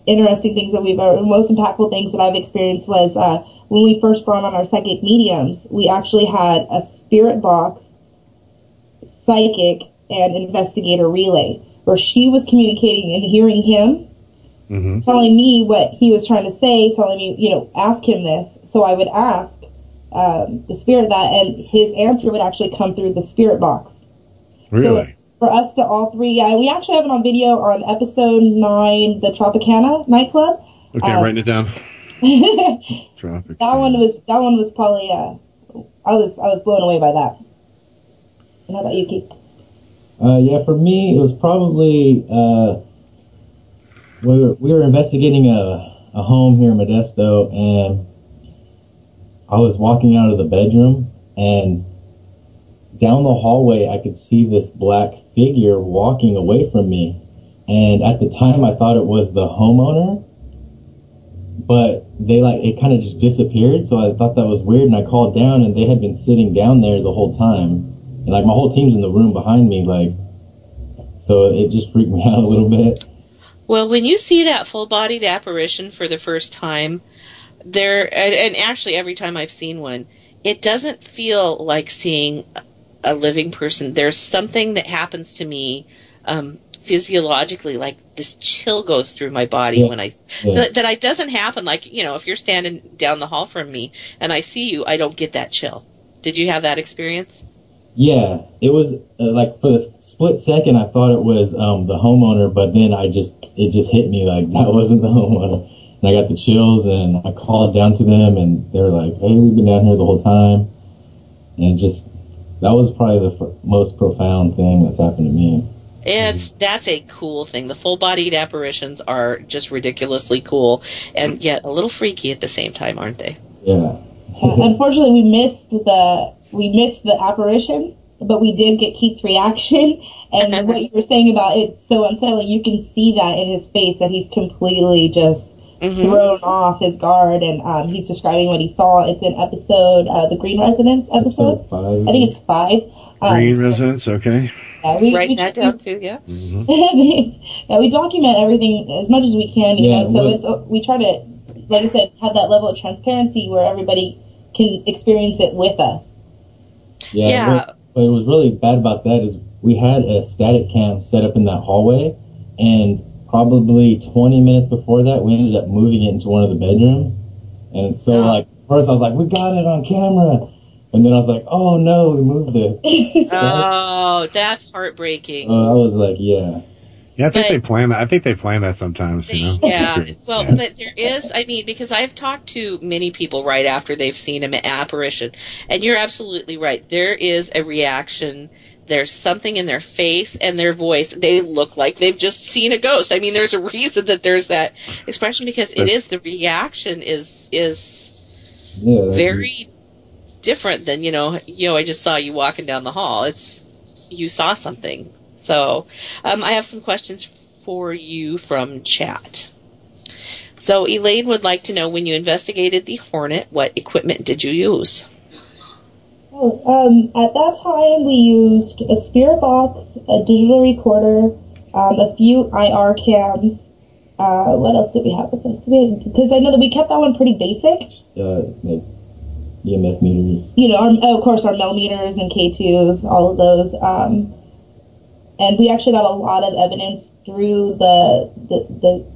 interesting things that we've, or most impactful things that I've experienced was uh, when we first brought on our psychic mediums. We actually had a spirit box, psychic, and investigator relay where she was communicating and hearing him Mm-hmm. telling me what he was trying to say, telling me, you know, ask him this. So I would ask um, the spirit that, and his answer would actually come through the spirit box. Really? For us to all three, yeah, we actually have it on video on episode nine, the Tropicana nightclub. Okay, I'm Uh, writing it down. [laughs] that one was that one was probably uh, I was I was blown away by that. And how about you, Keith? Uh, yeah, for me, it was probably uh, we were we were investigating a a home here in Modesto, and I was walking out of the bedroom, and down the hallway, I could see this black figure walking away from me, and at the time, I thought it was the homeowner, but they like it kind of just disappeared, so I thought that was weird, and I called down, and they had been sitting down there the whole time, and like my whole team's in the room behind me, like. So it just freaked [laughs] me out a little bit. Well, when you see that full bodied apparition for the first time, there, and, and actually every time I've seen one, it doesn't feel like seeing a living person. There's something that happens to me um, physiologically, like this chill goes through my body Yeah. when I Yeah. that, that I doesn't happen. Like you know, if you're standing down the hall from me and I see you, I don't get that chill. Did you have that experience? Yeah, it was uh, like for the split second, I thought it was um, the homeowner, but then I just it just hit me like [laughs] that wasn't the homeowner, and I got the chills, and I called down to them, and they were like, "Hey, we've been down here the whole time," and just that was probably the f- most profound thing that's happened to me. It's that's a cool thing. The full bodied apparitions are just ridiculously cool and yet a little freaky at the same time, aren't they? Yeah. Unfortunately, we missed the we missed the apparition, but we did get Keith's reaction. [laughs] And what you were saying about it's so unsettling, you can see that in his face that he's completely just Mm-hmm. thrown off his guard, and um, he's describing what he saw. It's an episode uh, the Green Residence episode. Five. I think it's five. Um, Green residence, okay. yeah, we, Write we, that down too, yeah. [laughs] yeah, we document everything as much as we can, you Yeah, know. So what- it's uh, we try to, like I said, have that level of transparency where everybody can experience it with us. Yeah. Yeah. What, what was really bad about that is we had a static cam set up in that hallway, and probably 20 minutes before that, we ended up moving it into one of the bedrooms. And so, Oh. like, first I was like, we got it on camera. And then I was like, oh no, we moved it. [laughs] Oh, that's heartbreaking. Uh, I was like, yeah. Yeah, I think But- they plan that. I think they plan that sometimes. You know. Yeah. Well, yeah. but there is, I mean, because I've talked to many people right after they've seen an apparition, and you're absolutely right. There is a reaction. There's something in their face and their voice. They look like they've just seen a ghost. I mean, there's a reason that there's that expression because it is the reaction is is Yeah. very different than you know. Yo, I just saw you walking down the hall. It's you saw something. So, um, I have some questions for you from chat. So, Elaine would like to know when you investigated the Hornet, what equipment did you use? Oh, um, at that time we used a spirit box, a digital recorder, um, a few IR cams. Uh, what else did we have with us? Because I know that we kept that one pretty basic. Uh, like, EMF meters. You know, our, oh, of course, our Mel meters and K2s, all of those. Um, and we actually got a lot of evidence through the the the,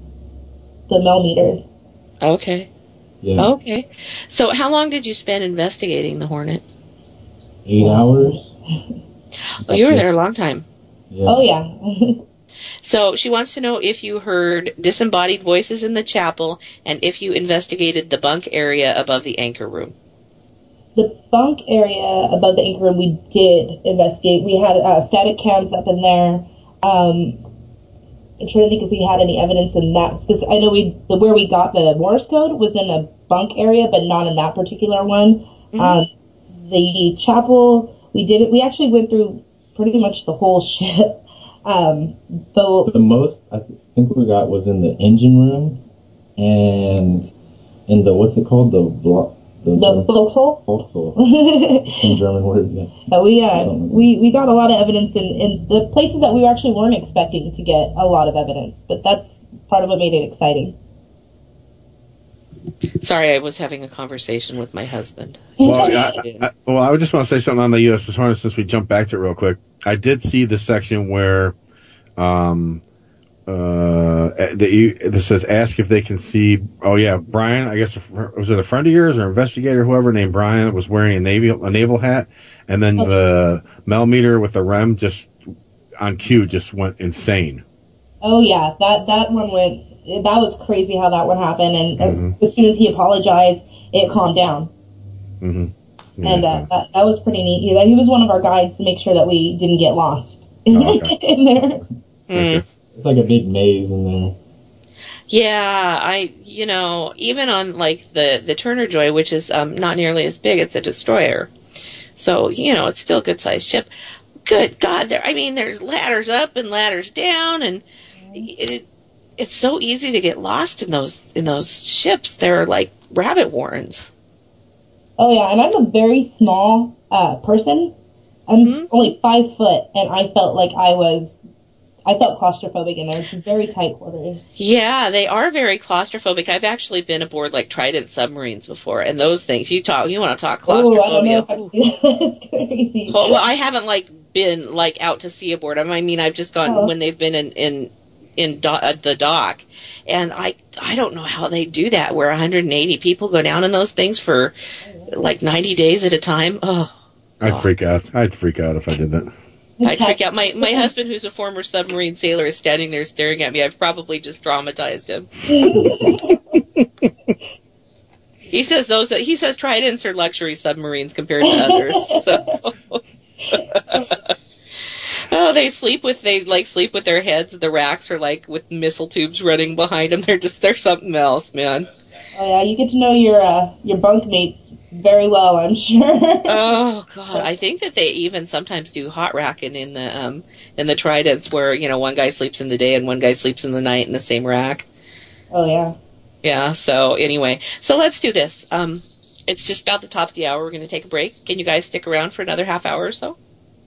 the Mel meter. Okay. Yeah. Okay. So, how long did you spend investigating the Hornet? Eight hours. [laughs] Oh, you were there a long time. Yeah. Oh yeah. [laughs] So she wants to know if you heard disembodied voices in the chapel and if you investigated the bunk area above the anchor room. the bunk area above the anchor room we did investigate. We had uh, static cams up in there. Um, I'm trying to think if we had any evidence in that. Because I know we the where we got the Morse code was in a bunk area, but not in that particular one. Um, the chapel we did it. We actually went through pretty much the whole [laughs] ship. Um, the The most I think we got was in the engine room and in the what's it called the block the, the Uh, [laughs] in German word. Yeah. we uh, we we got a lot of evidence in, in the places that we actually weren't expecting to get a lot of evidence, but that's part of what made it exciting. Sorry, I was having a conversation with my husband. Well, I, I, well, I would just want to say something on the USS Hornet since we jumped back to it real quick. I did see the section where, um, uh, that you that says ask if they can see. Oh yeah, Brian. I guess was it a friend of yours or investigator, whoever named Brian that was wearing a naval a naval hat, and then the Mel meter with the rem just on cue just went insane. Oh yeah, that that one went. That was crazy how that would happen. and uh, Mhm. as soon as he apologized, it calmed down, Mm-hmm. and uh, that that was pretty neat. He, he was one of our guides to make sure that we didn't get lost [laughs] Oh, okay. in there. Mm. It's like a big maze in there. Yeah, I you know even on like the the Turner Joy, which is um, not nearly as big, it's a destroyer, so you know it's still a good sized ship. Good God, there! I mean, there's ladders up and ladders down, and it, it's so easy to get lost in those in those ships. They're like rabbit warrens. Oh yeah, and I'm a very small uh, person. I'm only five foot, and I felt like I was. I felt claustrophobic in there. It's very tight quarters. Yeah, they are very claustrophobic. I've actually been aboard like Trident submarines before, and those things you talk, you want to talk I don't know claustrophobia. if I can do that. [laughs] It's crazy. Well, well, I haven't like been like out to sea aboard. I mean, I've just gone Oh. when they've been in in in do- uh, the dock, and I I don't know how they do that. Where 180 people go down in those things for like 90 days at a time. Oh, I'd freak out. I'd freak out if I did that. I'd freak out. My my husband, who's a former submarine sailor, is standing there staring at me. I've probably just traumatized him. [laughs] he says those That, he says tridents are luxury submarines compared to others. So. [laughs] oh, they sleep with they like sleep with their heads. The racks are like with missile tubes running behind them. [laughs] They're just they're something else, man. Oh yeah, you get to know your uh, your bunkmates very well, I'm sure. [laughs] oh god, I think that they even sometimes do hot racking in the um in the tridents where you know one guy sleeps in the day and one guy sleeps in the night in the same rack. Oh yeah. Yeah. So anyway, so let's do this. Um, it's just about the top of the hour. We're going to take a break. Can you guys stick around for another half hour or so?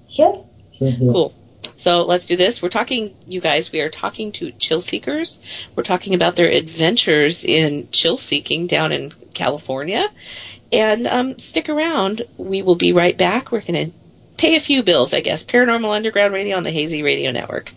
Sure. Cool. So let's do this. We're talking, you guys, we are talking to chill seekers. We're talking about their adventures in chill seeking down in California. And um, stick around. We will be right back. We're going to pay a few bills, I guess. Paranormal Underground Radio on the Hazy Radio Network.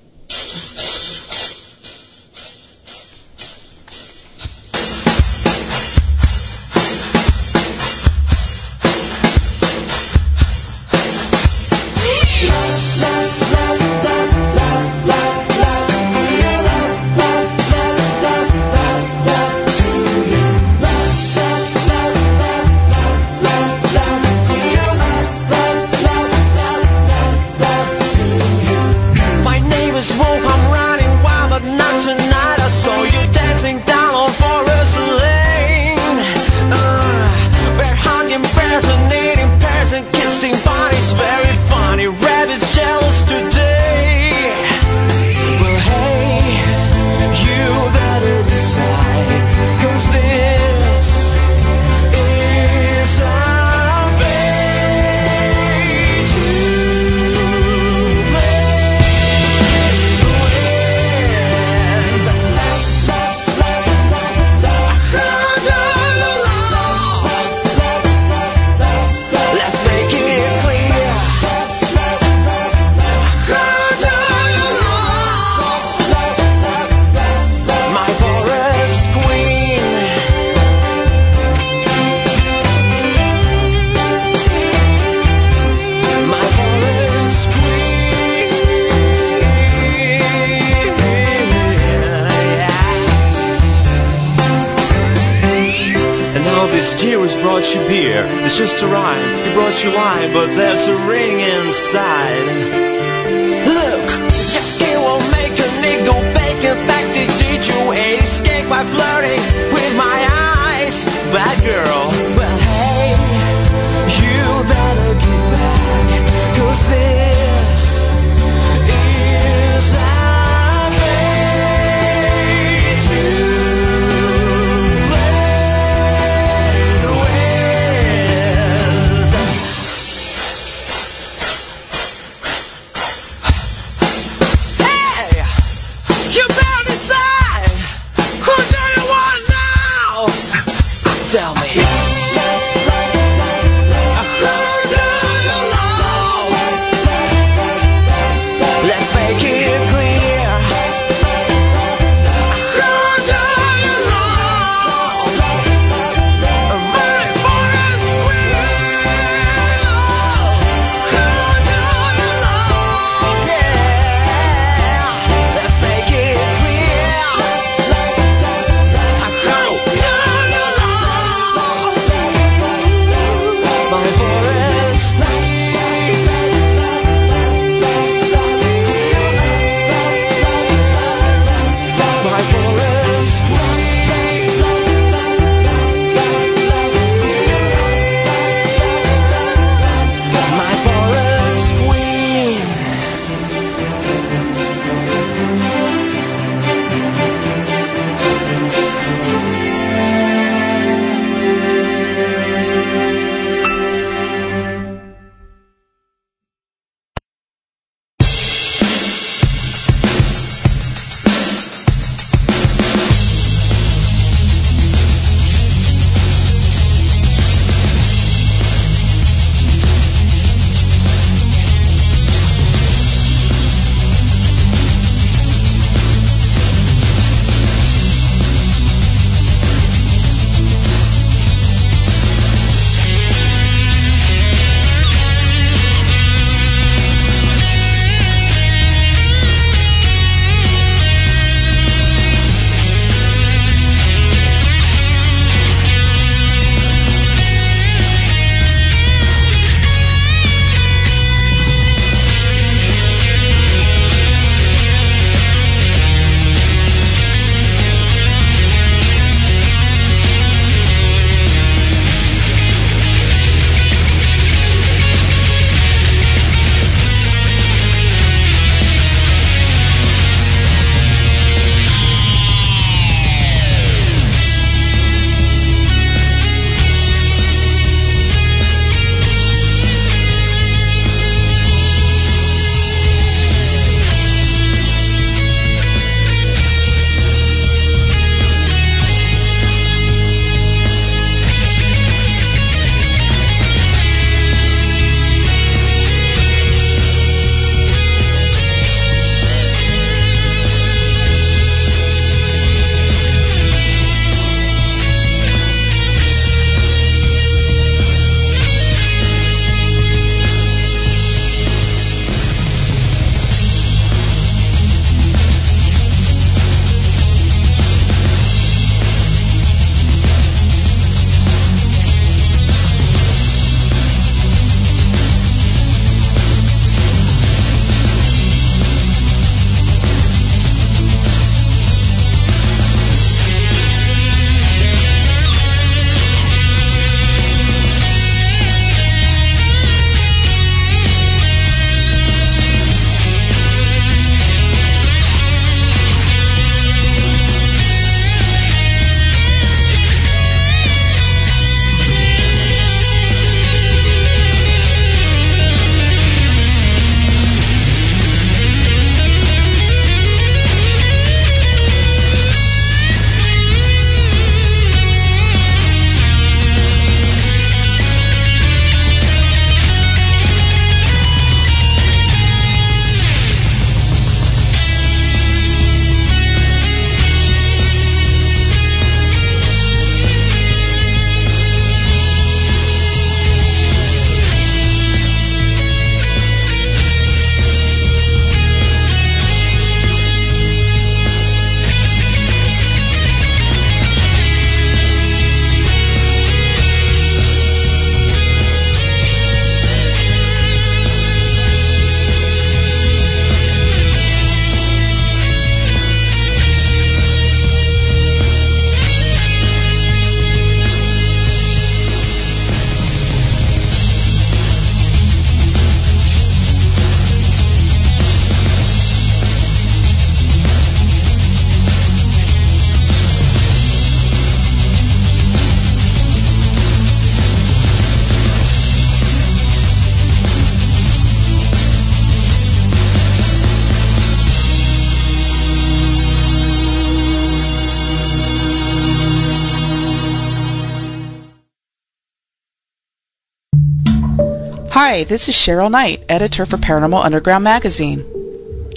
Hi, this is Cheryl Knight, editor for Paranormal Underground magazine.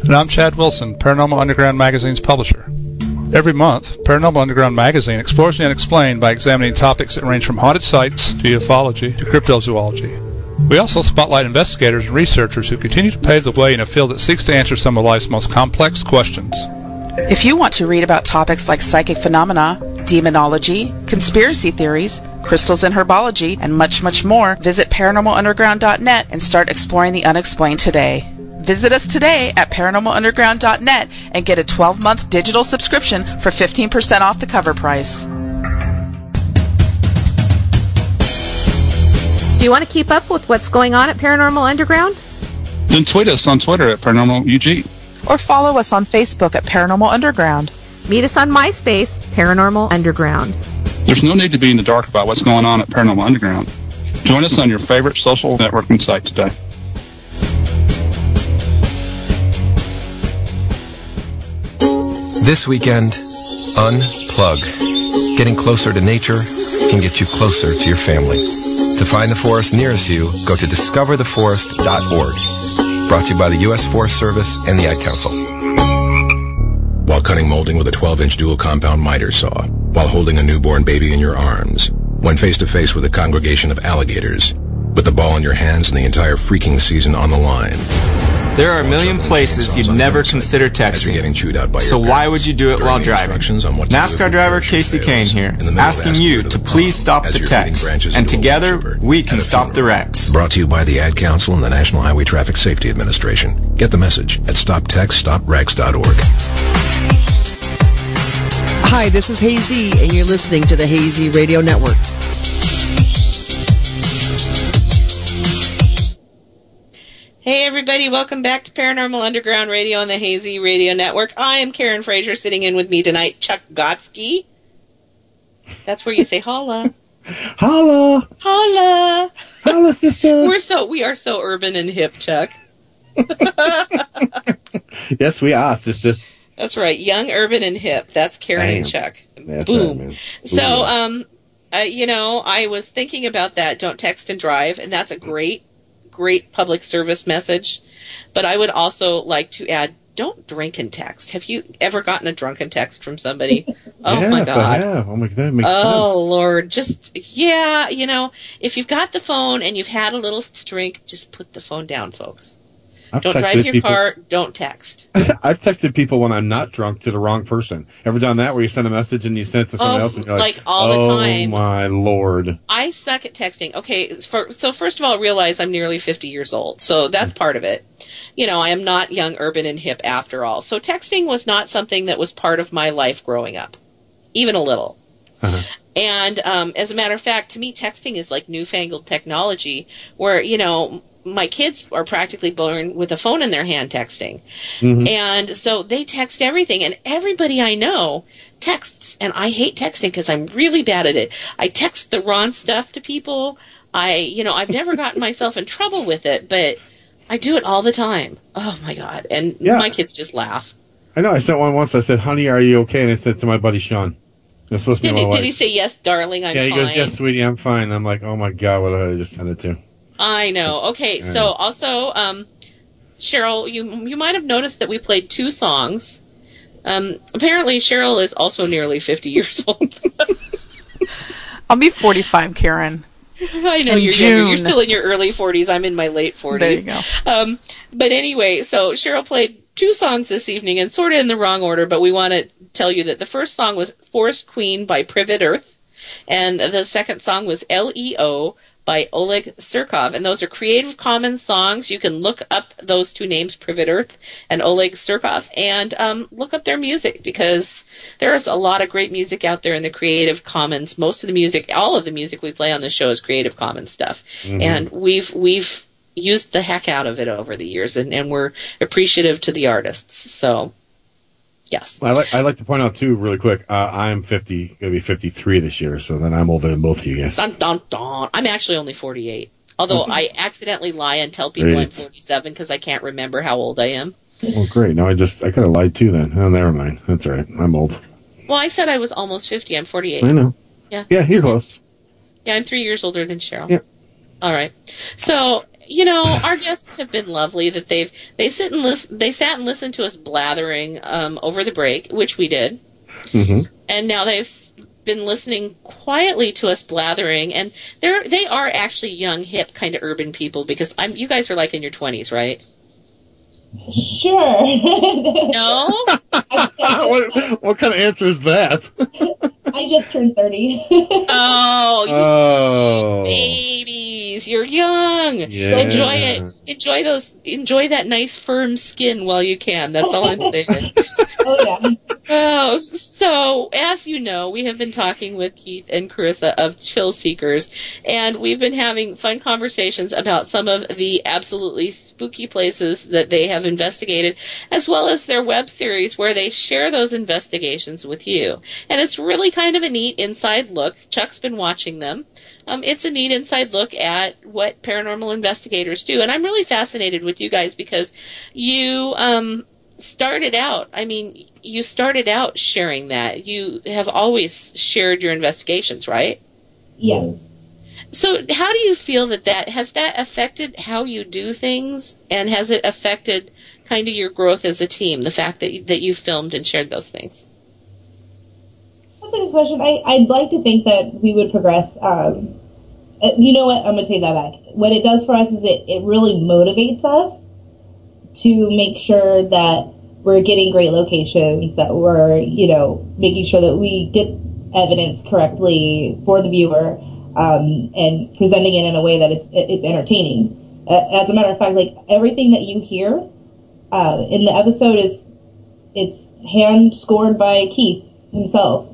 And I'm Chad Wilson, Paranormal Underground magazine's publisher. Every month, Paranormal Underground magazine explores the unexplained by examining topics that range from haunted sites to ufology to cryptozoology. We also spotlight investigators and researchers who continue to pave the way in a field that seeks to answer some of life's most complex questions. If you want to read about topics like psychic phenomena, demonology, conspiracy theories, crystals and herbology, and much, much more, visit paranormalunderground.net and start exploring the unexplained today. Visit us today at paranormalunderground.net and get a 12 month digital subscription for 15% off the cover price. Do you want to keep up with what's going on at Paranormal Underground? Then tweet us on Twitter at ParanormalUG. Or follow us on Facebook at Paranormal Underground. Meet us on MySpace, Paranormal Underground. There's no need to be in the dark about what's going on at Paranormal Underground. Join us on your favorite social networking site today. This weekend, unplug. Getting closer to nature can get you closer to your family. To find the forest nearest you, go to discovertheforest.org. Brought to you by the U.S. Forest Service and the Ad Council. While cutting molding with a 12-inch dual compound miter saw, while holding a newborn baby in your arms, when face to face with a congregation of alligators, with the ball in your hands and the entire freaking season on the line. There are a million places you'd never consider texting. Getting chewed out by so why would you do it while driving? on what to NASCAR driver Kasey Kahne here, In the middle of asking you to please stop the text, and together we can stop the wrecks. Brought to you by the Ad Council and the National Highway Traffic Safety Administration. Get the message at stoptextsstopwrecks.org. Hi, this is Hazy, and you're listening to the Hazy Radio Network. Hey everybody, welcome back to Paranormal Underground Radio on the Hazy Radio Network. I am Karen Frazier, sitting in with me tonight, Chuck Gotsky. That's where you say holla. [laughs] Holla! Holla! Holla, sister! [laughs] We're so we are so urban and hip, Chuck. [laughs] Yes, we are, sister. That's right, young, urban, and hip. That's Karen and Chuck. That's Boom. right, man. So, um, uh, you know, I was thinking about that. Don't text and drive, and that's a great, great public service message. But I would also like to add, don't drink and text. Have you ever gotten a drunken text from somebody? [laughs] Oh yes, my I god. have. Oh my god, that makes Oh sense. Lord, just yeah, you know, if you've got the phone and you've had a little to drink, just put the phone down, folks. I've don't drive your people- car. Don't text. [laughs] I've texted people when I'm not drunk to the wrong person. Ever done that where you send a message and you send it to someone Oh, else and you're like, like all the time. oh my lord. I suck at texting. Okay, for, so first of all, realize I'm nearly 50 years old, so that's part of it. You know, I am not young, urban, and hip after all. So texting was not something that was part of my life growing up, even a little. And um, as a matter of fact, to me, texting is like newfangled technology where, you know, my kids are practically born with a phone in their hand texting. Mm-hmm. And so they text everything, and everybody I know texts, and I hate texting because I'm really bad at it. I text the wrong stuff to people. I, you know, I've never gotten myself in trouble with it, but I do it all the time. Oh my God. And Yeah. my kids just laugh. I know. I sent one once. I said, "Honey, are you okay?" And I said to my buddy Sean. It's supposed to be Did, my wife. did he say, yes, darling, I'm yeah, he fine? goes, "Yes, sweetie, I'm fine." I'm like, "Oh my god, what did I just send it to?" I know. Okay, Yeah. so also, um, Cheryl, you you might have noticed that we played two songs. Um, apparently, Cheryl is also nearly fifty years [laughs] old. I'll be 45, Karen. I know In you're younger. You're still in your early forties. I'm in my late forties. There you go. Um, but anyway, so Cheryl played two songs this evening, and sort of in the wrong order. But we want to tell you that the first song was "Forest Queen" by Privet Earth, and the second song was "Leo" by Oleg Surkov. And those are Creative Commons songs. You can look up those two names, Privet Earth and Oleg Surkov, and um, look up their music because there's a lot of great music out there in the Creative Commons. Most of the music, all of the music we play on the show is Creative Commons stuff, Mhm. and we've we've used the heck out of it over the years, and, and we're appreciative to the artists. So, yes. I like. I like to point out too, really quick. Uh, I'm 50, gonna be 53 this year, so then I'm older than both of you guys. Dun, dun, dun. I'm actually only 48. Although I accidentally lie and tell people I'm 47 because I can't remember how old I am. Well, great. No, I just I could have lied too then. Oh, never mind. That's all right. I'm old. Well, I said I was almost 50. I'm 48. I know. Yeah. Yeah, you're close. Yeah, I'm three years older than Cheryl. Yeah. All right. So, you know, our guests have been lovely. That they've they sit and listen, they sat and listened to us blathering um, over the break, which we did, Mm-hmm. and now they've been listening quietly to us blathering. And they're they are actually young, hip, kind of urban people because I'm you guys are like in your twenties, right? Sure. no. [laughs] [laughs] what, what kind of answer is that? [laughs] I just turned 30. oh, you Oh. babies, you're young. Yeah. Enjoy it. Enjoy those. Enjoy that nice firm skin while you can. That's all I'm saying. oh yeah. Oh, so as you know, we have been talking with Keith and Carissa of Chill Seekers, and we've been having fun conversations about some of the absolutely spooky places that they have investigated, as well as their web series where they share those investigations with you. And it's really kind of a neat inside look. Chuck's been watching them. Um, it's a neat inside look at what paranormal investigators do, and I'm really fascinated with you guys because you um, started out. I mean, you started out sharing that. You have always shared your investigations, right? Yes. So, how do you feel that that has that affected how you do things, and has it affected kind of your growth as a team? The fact that you, that you filmed and shared those things. That's a good question. I, I'd like to think that we would progress. Um, uh, you know what? I'm going to take that back. What it does for us is it, it really motivates us to make sure that we're getting great locations, that we're, you know, making sure that we get evidence correctly for the viewer, um, and presenting it in a way that it's, it's entertaining. Uh, as a matter of fact, like everything that you hear, uh, in the episode is, it's hand scored by Keith himself.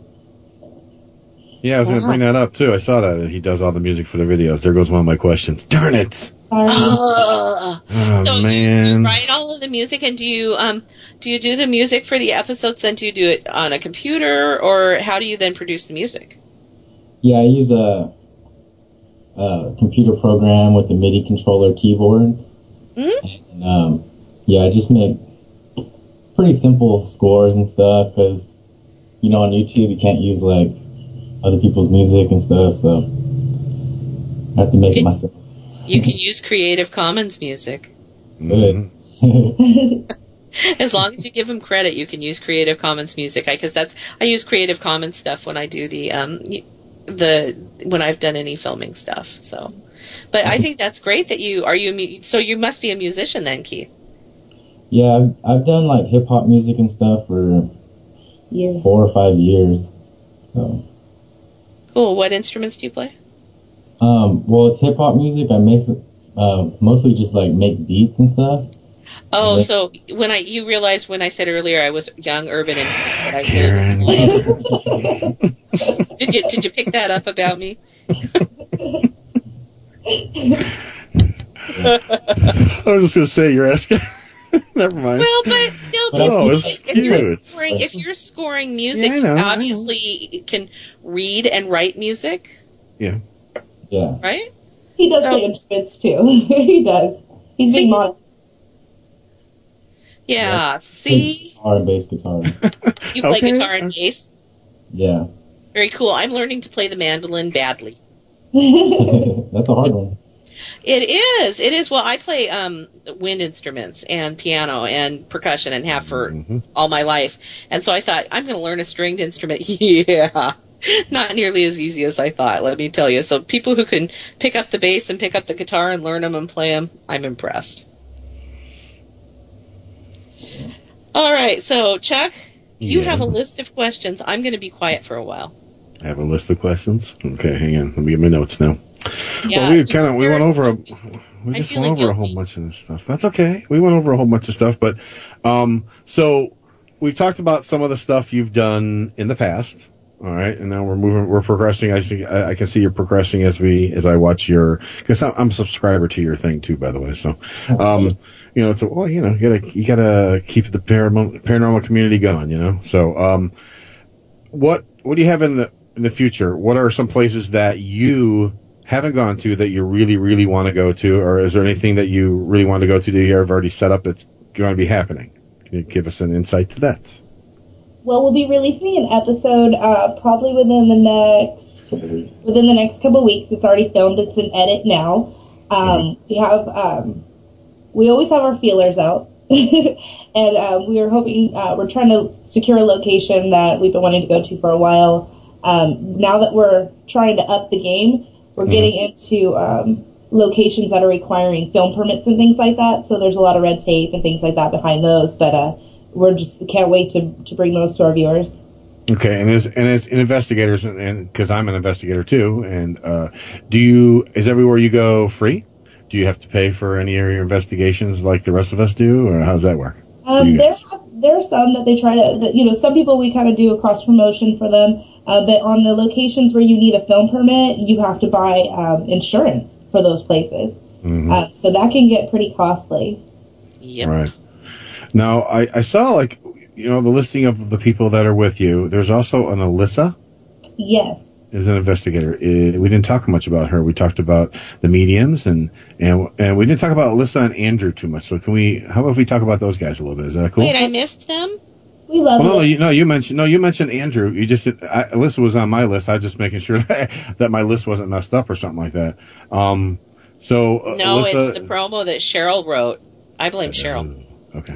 Yeah, I was going to bring that up too. I saw that he does all the music for the videos. There goes one of my questions. Darn it! Ugh. Oh so you, you write all of the music, and do you um do you do the music for the episodes? Then do you do it on a computer, or how do you then produce the music? Yeah, I use a, a computer program with the MIDI controller keyboard. Mm-hmm. And, um, yeah, I just make pretty simple scores and stuff because, you know, on YouTube you can't use like other people's music and stuff, so I have to make it myself. You can use Creative Commons music. Good. [laughs] As long as you give them credit, you can use Creative Commons music. Because that's I use Creative Commons stuff when I do the um the when I've done any filming stuff. So, but I think that's great that you are you so you must be a musician then, Keith. yeah, I've, I've done like hip hop music and stuff for years. four or five years. So, Cool. What instruments do you play? Um, well, it's hip hop music. I make uh, mostly just like make beats and stuff. Oh, Yeah. so when I you realized when I said earlier I was young, urban, and I really [laughs] did you did you pick that up about me? I was just going to say you're asking. [laughs] Never mind. Well, but still, Oh, if, it's if you're scoring, if you're scoring music, Yeah, know, you obviously can read and write music, Yeah. Yeah. right? He does So- play instruments too. [laughs] he does. He's being modest. Yeah. See, Guitar and bass guitar. [laughs] you play Okay. guitar and bass. yeah. Very cool. I'm learning to play the mandolin badly. [laughs] That's a hard one. It is. It is. Well, I play um, wind instruments and piano and percussion and have for all my life. And so I thought I'm going to learn a stringed instrument. yeah. [laughs] Not nearly as easy as I thought, let me tell you. So people who can pick up the bass and pick up the guitar and learn them and play them, I'm impressed. All right. So Chuck, you have a list of questions. I'm going to be quiet for a while. I have a list of questions. Okay, hang on. Let me get my notes now. Yeah, well, we kind of we went over a we just went over a whole bunch of this stuff. That's okay. We went over a whole bunch of stuff, but um, so we've talked about some of the stuff you've done in the past. All right, and now we're moving. We're progressing. I see. I, I can see you're progressing as we as I watch your because I'm, I'm a subscriber to your thing too, by the way. So, um, you know, it's a, well, you know, you gotta you gotta keep the paranormal paranormal community going. You know, so um, what what do you have in the in the future? What are some places that you haven't gone to that you really really want to go to, or is there anything that you really want to go to that you have already set up that's going to be happening? Can you give us an insight to that? Well, we'll be releasing an episode uh, probably within the next within the next couple of weeks. It's already filmed. It's in edit now. Um, we have um, we always have our feelers out, [laughs] and um, we are hoping uh, we're trying to secure a location that we've been wanting to go to for a while. Um, now that we're trying to up the game, we're getting into um, locations that are requiring film permits and things like that. So there's a lot of red tape and things like that behind those. But uh, we're just can't wait to to bring those to our viewers. Okay, and as and as investigators, and because I'm an investigator too, and uh, do you is everywhere you go free? Do you have to pay for any of your investigations like the rest of us do, or how does that work? Um, there, guys? there are some that they try to, that, you know, some people we kind of do a cross promotion for them, uh, but on the locations where you need a film permit, you have to buy um, insurance for those places. Mhm. Uh, so that can get pretty costly. Yep. Right. Now, I, I saw like you know the listing of the people that are with you. There's also an Alyssa Yes. is an investigator. Uh, we didn't talk much about her. We talked about the mediums and and and we didn't talk about Alyssa and Andrew too much. So can we? How about if we talk about those guys a little bit? Is that cool? Wait, I missed them. We love Well, no, no, you, no, you mentioned no, you mentioned Andrew. You just I, Alyssa was on my list. I was just making sure [laughs] that, that my list wasn't messed up or something like that. Um, so uh, No, Alyssa, it's the promo that Cheryl wrote. I blame Cheryl. Okay.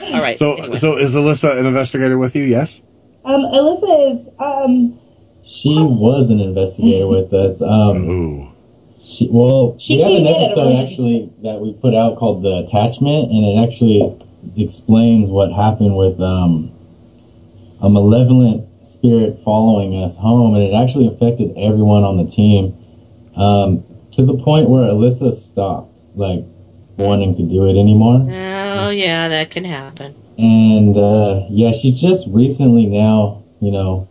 All right. So anyway. so is Alyssa an investigator with you? Yes. Um, Alyssa is, um, She was an investigator with us. Um, she, well, She we have an in at a episode actually that we put out called "The Attachment," and it actually explains what happened with um, a malevolent spirit following us home, and it actually affected everyone on the team um, to the point where Alyssa stopped, like wanting to do it anymore. Oh yeah, that can happen. And uh, yeah, she's just recently now, you know,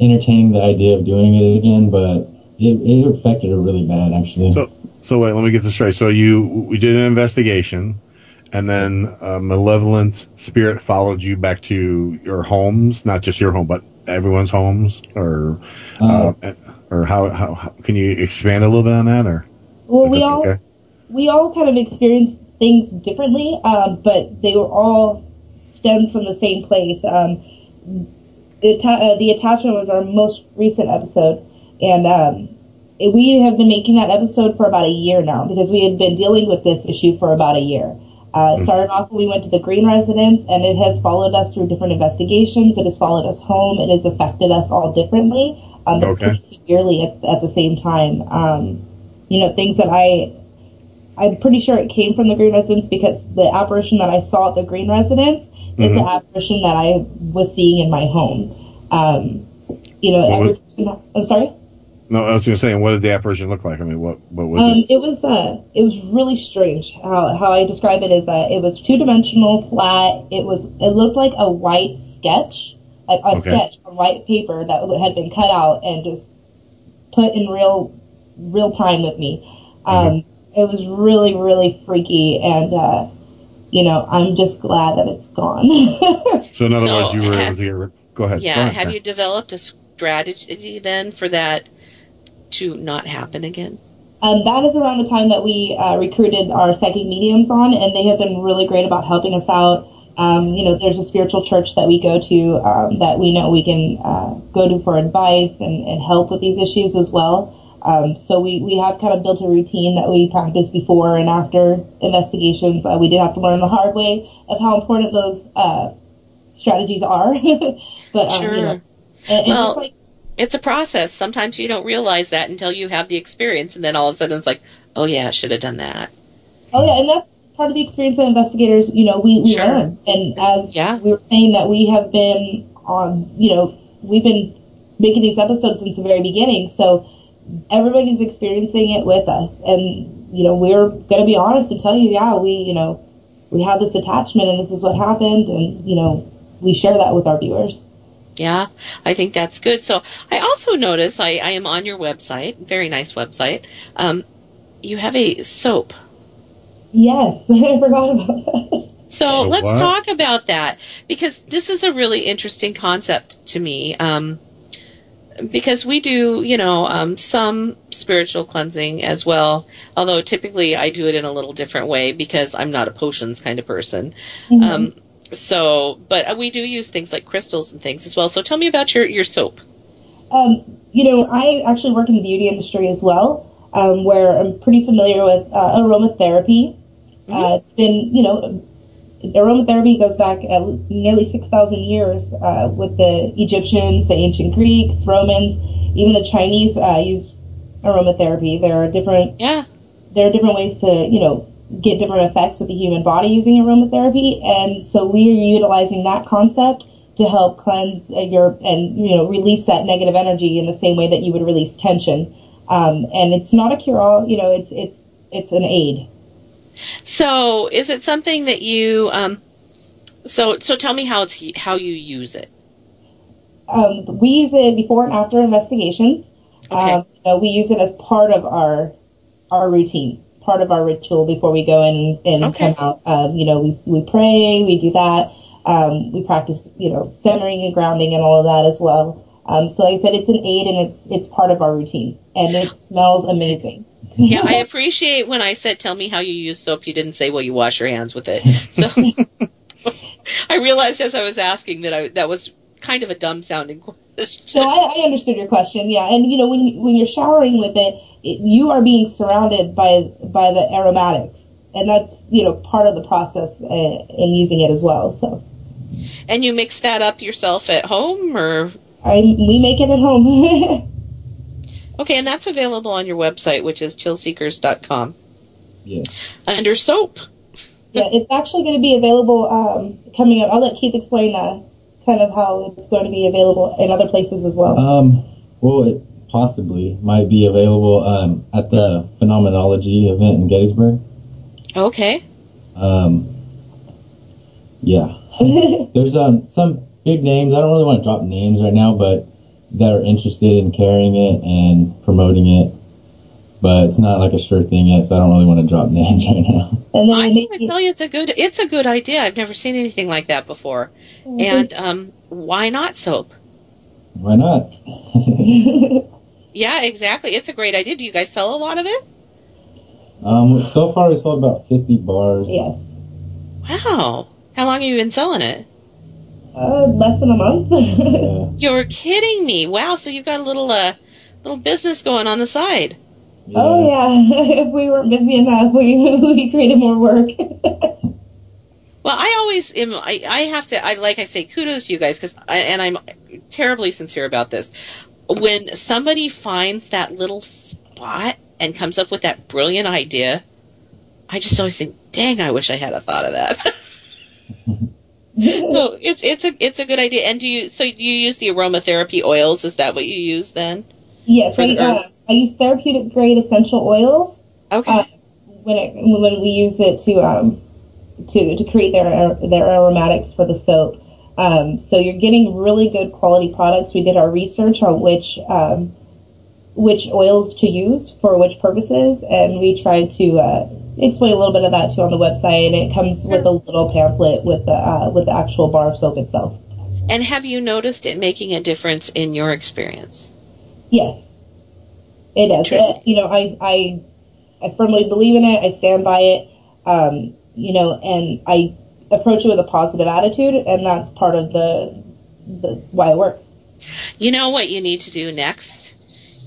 entertaining the idea of doing it again, but it, it affected her really bad, actually. So so wait, let me get this straight. So you we did an investigation, and then a malevolent spirit followed you back to your homes, not just your home, but everyone's homes, or uh, or how, how how can you expand a little bit on that, or well, if we all, okay? We all kind of experienced things differently, um, but they were all stemmed from the same place. Um, the, uh, the attachment was our most recent episode, and um, it- we have been making that episode for about a year now because we had been dealing with this issue for about a year. Uh, it started off when we went to the Green Residence, and it has followed us through different investigations. It has followed us home. It has affected us all differently, um, but Okay. pretty severely at, at the same time. Um, you know, things that I I'm pretty sure it came from the Green Residence because the apparition that I saw at the Green Residence is the Mhm. apparition that I was seeing in my home. Um, you know, every was- person. I'm sorry. No, I was going to say, and what did the apparition look like? I mean, what what was Um, it? it was uh, it was really strange. How how I describe it is that it was two dimensional, flat. It was it looked like a white sketch, like a Okay. sketch on white paper that had been cut out and just put in real real time with me. Um, It was really really freaky, and uh, you know I'm just glad that it's gone. [laughs] So in other So, words, you were able to get. rid- Go ahead. Yeah. Go ahead, have you developed a strategy then for that to not happen again? Um, that is around the time that we uh, recruited our psychic mediums on, and they have been really great about helping us out. Um, you know, there's a spiritual church that we go to um, that we know we can uh, go to for advice and, and help with these issues as well. Um, so we, we have kind of built a routine that we practice before and after investigations. Uh, we did have to learn the hard way of how important those uh, strategies are. [laughs] but um, Sure. you know, and, and well, like it's a process. Sometimes you don't realize that until you have the experience, and then all of a sudden it's like, oh yeah, I should have done that. Oh yeah, and that's part of the experience of investigators. You know, we, we Sure. learn, and as Yeah. we were saying that we have been on, you know, we've been making these episodes since the very beginning, so everybody's experiencing it with us, and you know, we're going to be honest and tell you, yeah, we, you know, we have this attachment, and this is what happened, and you know, we share that with our viewers. Yeah, I think that's good. So I also notice I, I am on your website, very nice website. Um, you have a soap. Yes, [laughs] I forgot about that. So A let's what? talk about that because this is a really interesting concept to me. Um, because we do, you know, um, some spiritual cleansing as well. Although typically I do it in a little different way because I'm not a potions kind of person. Mhm. Um, so, but we do use things like crystals and things as well. So tell me about your your soap. Um, you know, I actually work in the beauty industry as well. um, where I'm pretty familiar with uh, aromatherapy. Uh, it's been, you know, aromatherapy goes back at nearly 6,000 years uh, with the Egyptians, the ancient Greeks, Romans, even the Chinese uh, use aromatherapy. There are different yeah. There are different ways to you know get different effects with the human body using aromatherapy, and so we are utilizing that concept to help cleanse uh, your and you know release that negative energy in the same way that you would release tension. Um, and it's not a cure all. You know, it's it's it's an aid. So, is it something that you? Um, so, so tell me how it's how you use it. Um, we use it before and after investigations. Um, you know, we use it as part of our our routine, part of our ritual before we go in and come out. Um, you know, we we pray, we do that. Um, we practice, you know, centering and grounding and all of that as well. Um, so, like I said, it's an aid and it's it's part of our routine, and it smells amazing. Yeah, I appreciate when I said, "Tell me how you use soap." You didn't say, "Well, you wash your hands with it." So [laughs] I realized as I was asking that I that was kind of a dumb sounding question. So I, I understood your question, yeah. And you know, when when you're showering with it, it, you are being surrounded by by the aromatics, and that's you know part of the process uh, in using it as well. So And you mix that up yourself at home, or I we make it at home. [laughs] okay, and that's available on your website, which is chillseekers.com. Yeah. Under soap. yeah, it's actually going to be available um, coming up. I'll let Keith explain uh, kind of how it's going to be available in other places as well. Um, well, it possibly might be available um, at the Phenomenology event in Gettysburg. Okay. Um, yeah. [laughs] There's um, some big names. I don't really want to drop names right now, but that are interested in carrying it and promoting it. But it's not like a sure thing yet, so I don't really want to drop [laughs] names right now. And I'm going to tell you, it's a good it's a good idea. I've never seen anything like that before. And um, why not soap? Why not? [laughs] Yeah, exactly. It's a great idea. Do you guys sell a lot of it? Um, so far we sold about 50 bars. Yes. Wow. How long have you been selling it? Uh, less than a month. [laughs] You're kidding me. Wow, so you've got a little uh little business going on the side. Oh yeah, [laughs] if we weren't busy enough, we [laughs] we created more work. Well, I always am. I, I have to. I like I say, kudos to you guys because, and I'm terribly sincere about this. When somebody finds that little spot and comes up with that brilliant idea, I just always think, "Dang, I wish I had a thought of that." [laughs] so it's it's a it's a good idea. And do you so you use the aromatherapy oils? Is that what you use then? yes, I, the uh. I use therapeutic grade essential oils. Okay. Uh, when it when we use it to um to to create their their aromatics for the soap. Um, so you're getting really good quality products. We did our research on which um, which oils to use for which purposes, and we tried to uh, explain a little bit of that too on the website. And it comes with a little pamphlet with the uh, with the actual bar of soap itself. And have you noticed it making a difference in your experience? Yes, it does. It- you know, I, I I firmly believe in it. I stand by it. Um, you know, and I approach it with a positive attitude, and that's part of the the why it works. You know what you need to do next?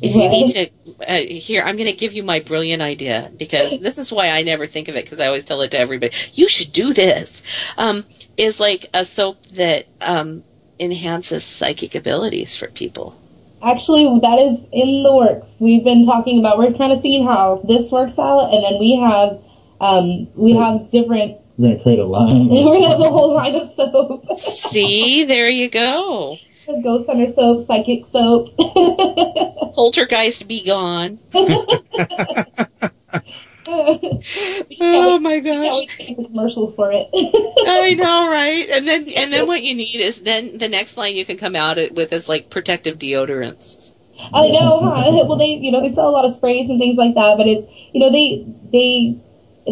Is you need to uh, here. I'm going to give you my brilliant idea because this is why I never think of it because I always tell it to everybody. You should do this. Um, is like a soap that um, enhances psychic abilities for people. Actually, that is in the works. We've been talking about. We're kind of seeing how this works out, and then we have um, we have different. We're gonna create a line. [laughs] We're gonna have a whole line of soap. See, there you go. Ghost Hunter soap, psychic soap. [laughs] Poltergeist be gone. [laughs] oh my gosh! We a commercial for it. I [laughs] know, right? And then and then what you need is then the next line you can come out with is like protective deodorants. I know, huh? Well, they, you know, they sell a lot of sprays and things like that, but it's, you know, they, they,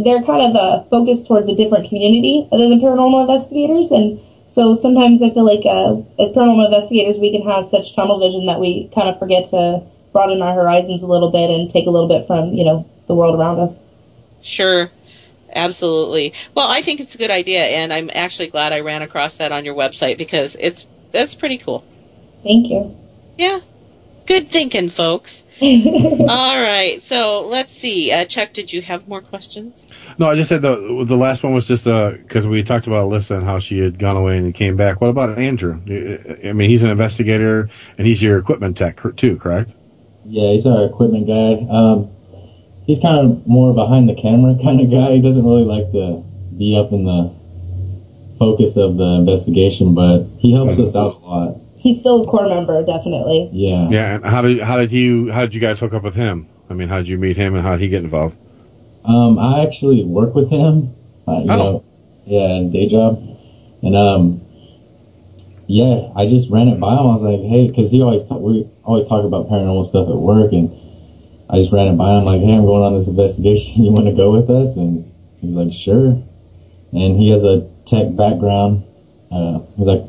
they're kind of uh, focused towards a different community other than paranormal investigators, and so sometimes I feel like uh, as paranormal investigators we can have such tunnel vision that we kind of forget to broaden our horizons a little bit and take a little bit from, you know, the world around us. Sure. Absolutely. Well, I think it's a good idea and I'm actually glad I ran across that on your website because it's that's pretty cool. Thank you. Yeah. Good thinking, folks. [laughs] All right, so let's see. Uh, Chuck, did you have more questions? No, I just said the the last one was just because we talked about Alyssa and how she had gone away and came back. What about Andrew? I mean, he's an investigator and he's your equipment tech too, correct? Yeah, he's our equipment guy. Um, he's kind of more behind the camera [laughs] kind of guy. He doesn't really like to be up in the focus of the investigation, but he helps us out a lot. He's still a core member, definitely. Yeah. Yeah. And how did how did you how did you guys hook up with him? I mean, how did you meet him and how did he get involved? Um, I actually work with him. Uh, you Oh. know, yeah, in day job, and um, yeah, I just ran it by him. I was like, hey, because he always talk, we always talk about paranormal stuff at work, and I just ran it by him like, hey, I'm going on this investigation. [laughs] You want to go with us? And he was like, sure. And he has a tech background. Uh, he's like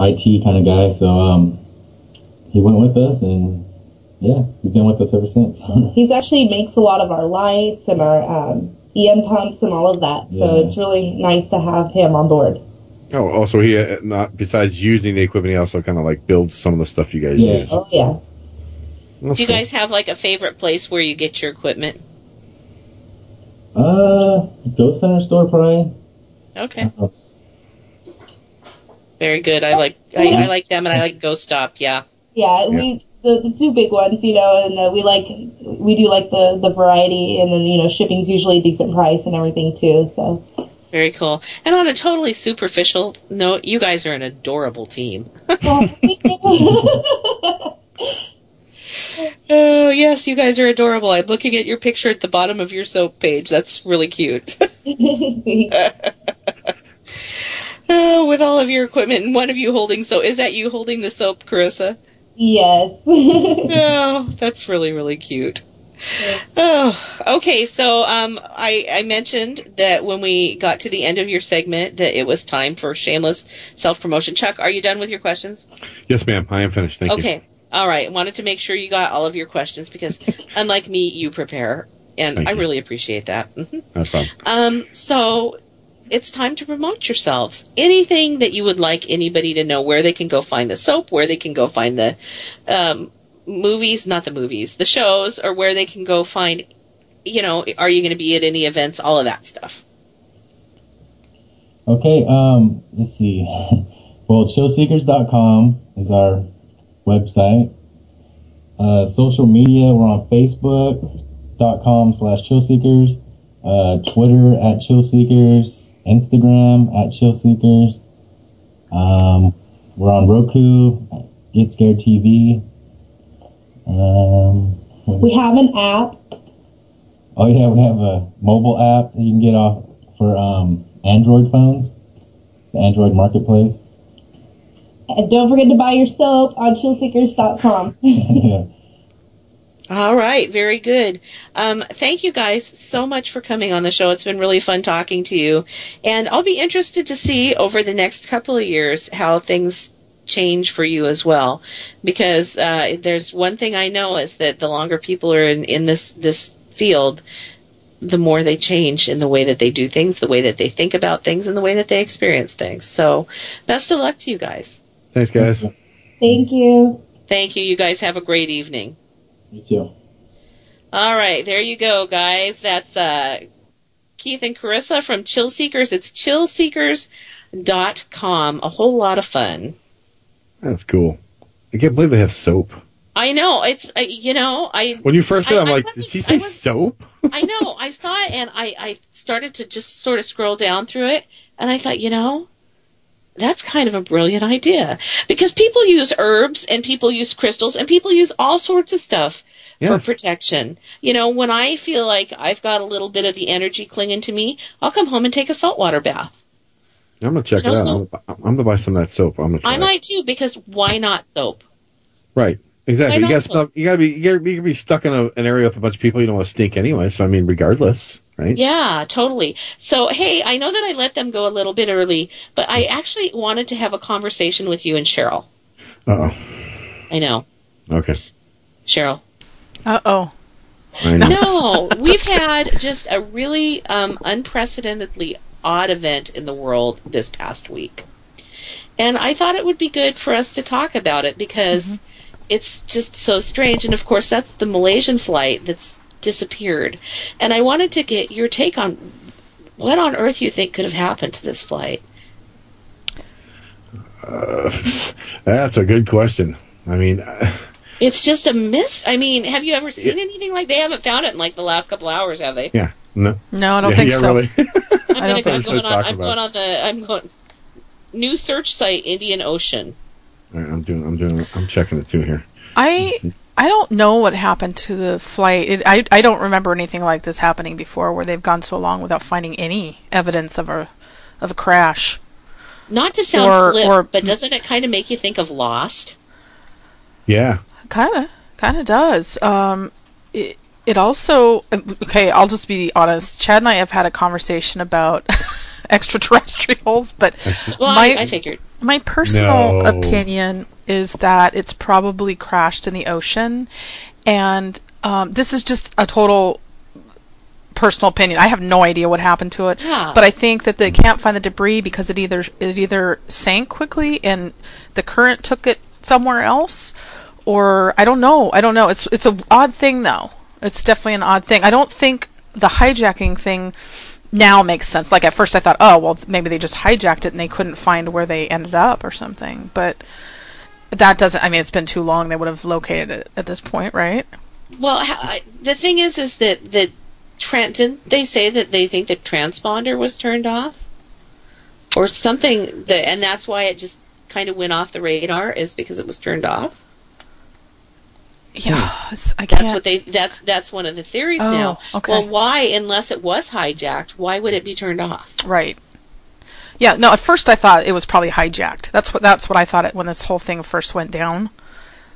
IT kind of guy, so um, he went with us, and yeah, he's been with us ever since. [laughs] He's actually makes a lot of our lights and our um, EM pumps and all of that. So Yeah. it's really nice to have him on board. Oh, also he uh, not besides using the equipment, he also kind of like builds some of the stuff you guys Yeah. use. Oh yeah. That's Do you cool. guys have like a favorite place where you get your equipment? Uh, Ghost Center store probably. Okay. Very good. I like I, I like them and I like Ghost Stop. Yeah. Yeah, we the, the two big ones, you know, and uh, we like we do like the the variety, and then you know shipping's usually a decent price and everything too. So Very cool. And on a totally superficial note, you guys are an adorable team. Oh, [laughs] yes, you guys are adorable. I'm looking at your picture at the bottom of your soap page. That's really cute. [laughs] [laughs] oh, with all of your equipment and one of you holding so is that you holding the soap, Carissa? yes. [laughs] oh, that's really really cute. Oh, okay. So, um, I I mentioned that when we got to the end of your segment that it was time for shameless self promotion. Chuck, are you done with your questions? Yes, ma'am. I am finished. Thank you. okay. All right. Wanted to make sure you got all of your questions because, unlike me, you prepare, and Thank I you. really appreciate that. Mhm. That's fine. Um, so it's time to promote yourselves. Anything that you would like anybody to know where they can go find the soap, where they can go find the um, movies, not the movies, the shows, or where they can go find, you know, are you going to be at any events, all of that stuff. Okay, um, let's see. [laughs] Well, chillseekers.com is our website. Uh, social media, we're on Facebook.com slash chillseekers, uh, Twitter at chillseekers, Instagram at chillseekers. Um, we're on Roku, Get Scared TV. Um, we have an app. oh yeah, we have a mobile app that you can get off for, um, Android phones, the Android marketplace. And don't forget to buy your soap on chillseekers.com. [laughs] All right, very good. Um, thank you guys so much for coming on the show. It's been really fun talking to you, and I'll be interested to see over the next couple of years how things change for you as well. Because uh, there's one thing I know is that the longer people are in, in this this field, the more they change in the way that they do things, the way that they think about things, and the way that they experience things. So, best of luck to you guys. Thanks, guys. Thank you. Thank you. You guys have a great evening. You too. All right, there you go, guys. That's uh, Keith and Carissa from Chill Seekers. It's chillseekers.com. A whole lot of fun. That's cool. I can't believe they have soap. I know it's uh, you know I When you first said, I- I, am I like, wasn't- did she say was- soap? [laughs] I know I saw it and I I started to just sort of scroll down through it and I thought you know that's kind of a brilliant idea because people use herbs and people use crystals and people use all sorts of stuff for protection. You know, when I feel like I've got a little bit of the energy clinging to me, I'll come home and take a saltwater bath. I'm gonna check You it out. so- I'm, I'm gonna buy some of that soap. I'm gonna I it. might too because why not soap? Right. Exactly. You gotta, you gotta be, you gotta be, you gotta be stuck in a, an area with a bunch of people you don't want to stink anyway. So I mean, regardless, right? Yeah, totally. So, hey, I know that I let them go a little bit early, but I actually wanted to have a conversation with you and Cheryl. Uh oh. I know. Okay. Cheryl. Uh oh. No, we've had just a really um, unprecedentedly odd event in the world this past week. And I thought it would be good for us to talk about it because it's just so strange. And of course, that's the Malaysian flight that's disappeared. And I wanted to get your take on what on earth you think could have happened to this flight. Uh, [laughs] that's a good question. I mean, It's just a mist. I mean, have you ever seen anything like they haven't found it in like the last couple hours, have they? yeah, no, No, I don't yeah, think yeah, so. Really. [laughs] I'm, I gonna, don't I'm going on. I'm going on the. I'm going. New search site: Indian Ocean. All right, I'm doing. I'm doing. I'm checking it too here. I I don't know what happened to the flight. It, I I don't remember anything like this happening before, where they've gone so long without finding any evidence of a of a crash. Not to sound Or- flip, or- but doesn't it kind of make you think of Lost? Yeah. Kind of, kind of does. Um, it, it also okay. I'll just be honest. Chad and I have had a conversation about [laughs] extraterrestrials, but Well, my I, I figured. my personal No. opinion is that it's probably crashed in the ocean, and um, this is just a total personal opinion. I have no idea what happened to it, Yeah. but I think that they can't find the debris because it either it either sank quickly and the current took it somewhere else, or I don't know. I don't know. It's it's a odd thing though. It's definitely an odd thing. I don't think the hijacking thing now makes sense. Like at first I thought, oh well, maybe they just hijacked it and they couldn't find where they ended up or something. But that doesn't. I mean, it's been too long. They would have located it at this point, right? Well, I- the thing is, is that that tran- didn't they say that they think the transponder was turned off, or something that, and that's why it just kind of went off the radar is because it was turned off. Yeah, hmm. I can't. That's what they. That's that's one of the theories Oh, now. okay. Well, why, unless it was hijacked, why would it be turned off? Right. Yeah. No. At first, I thought it was probably hijacked. That's what. That's what I thought it when this whole thing first went down.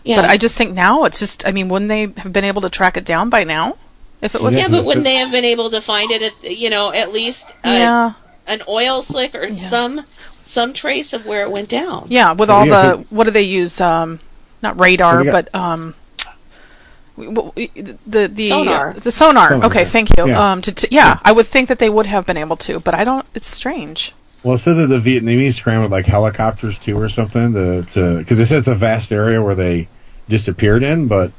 Yeah. But I just think now it's just. I mean, wouldn't they have been able to track it down by now? If it was. yeah, but wouldn't they have been able to find it at you know at least a, Yeah. an oil slick or some some trace of where it went down? Yeah, with all yeah, the what do they use? Um, not radar, got- but um, w- w- the the Sonar. the sonar. Sonar, Okay, thank you. Yeah. Um, to, to, yeah, I would think that they would have been able to, but I don't. It's strange. Well, it said that the Vietnamese scrambled like helicopters too, or something, to to because it said it's a vast area where they disappeared in. But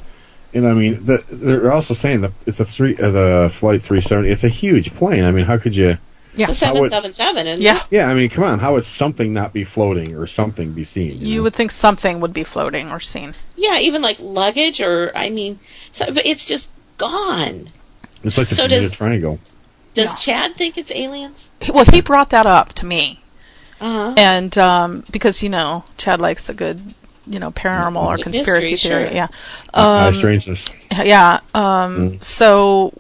you know, I mean, the, they're also saying that it's a three uh, the flight three seventy. It's a huge plane. I mean, how could you? Yeah, seven seven seven, Yeah. Yeah, I mean, come on, how would something not be floating or something be seen? You would think something would be floating or seen. yeah, even like luggage or I mean, so, but it's just gone. It's like the So Bermuda does- Triangle. Does Chad think it's aliens? Well, he brought that up to me, Uh-huh. and um, because you know Chad likes a good, you know, paranormal or Mystery, conspiracy theory. sure. Yeah. High Um, strangeness. Yeah. Um, Mm. So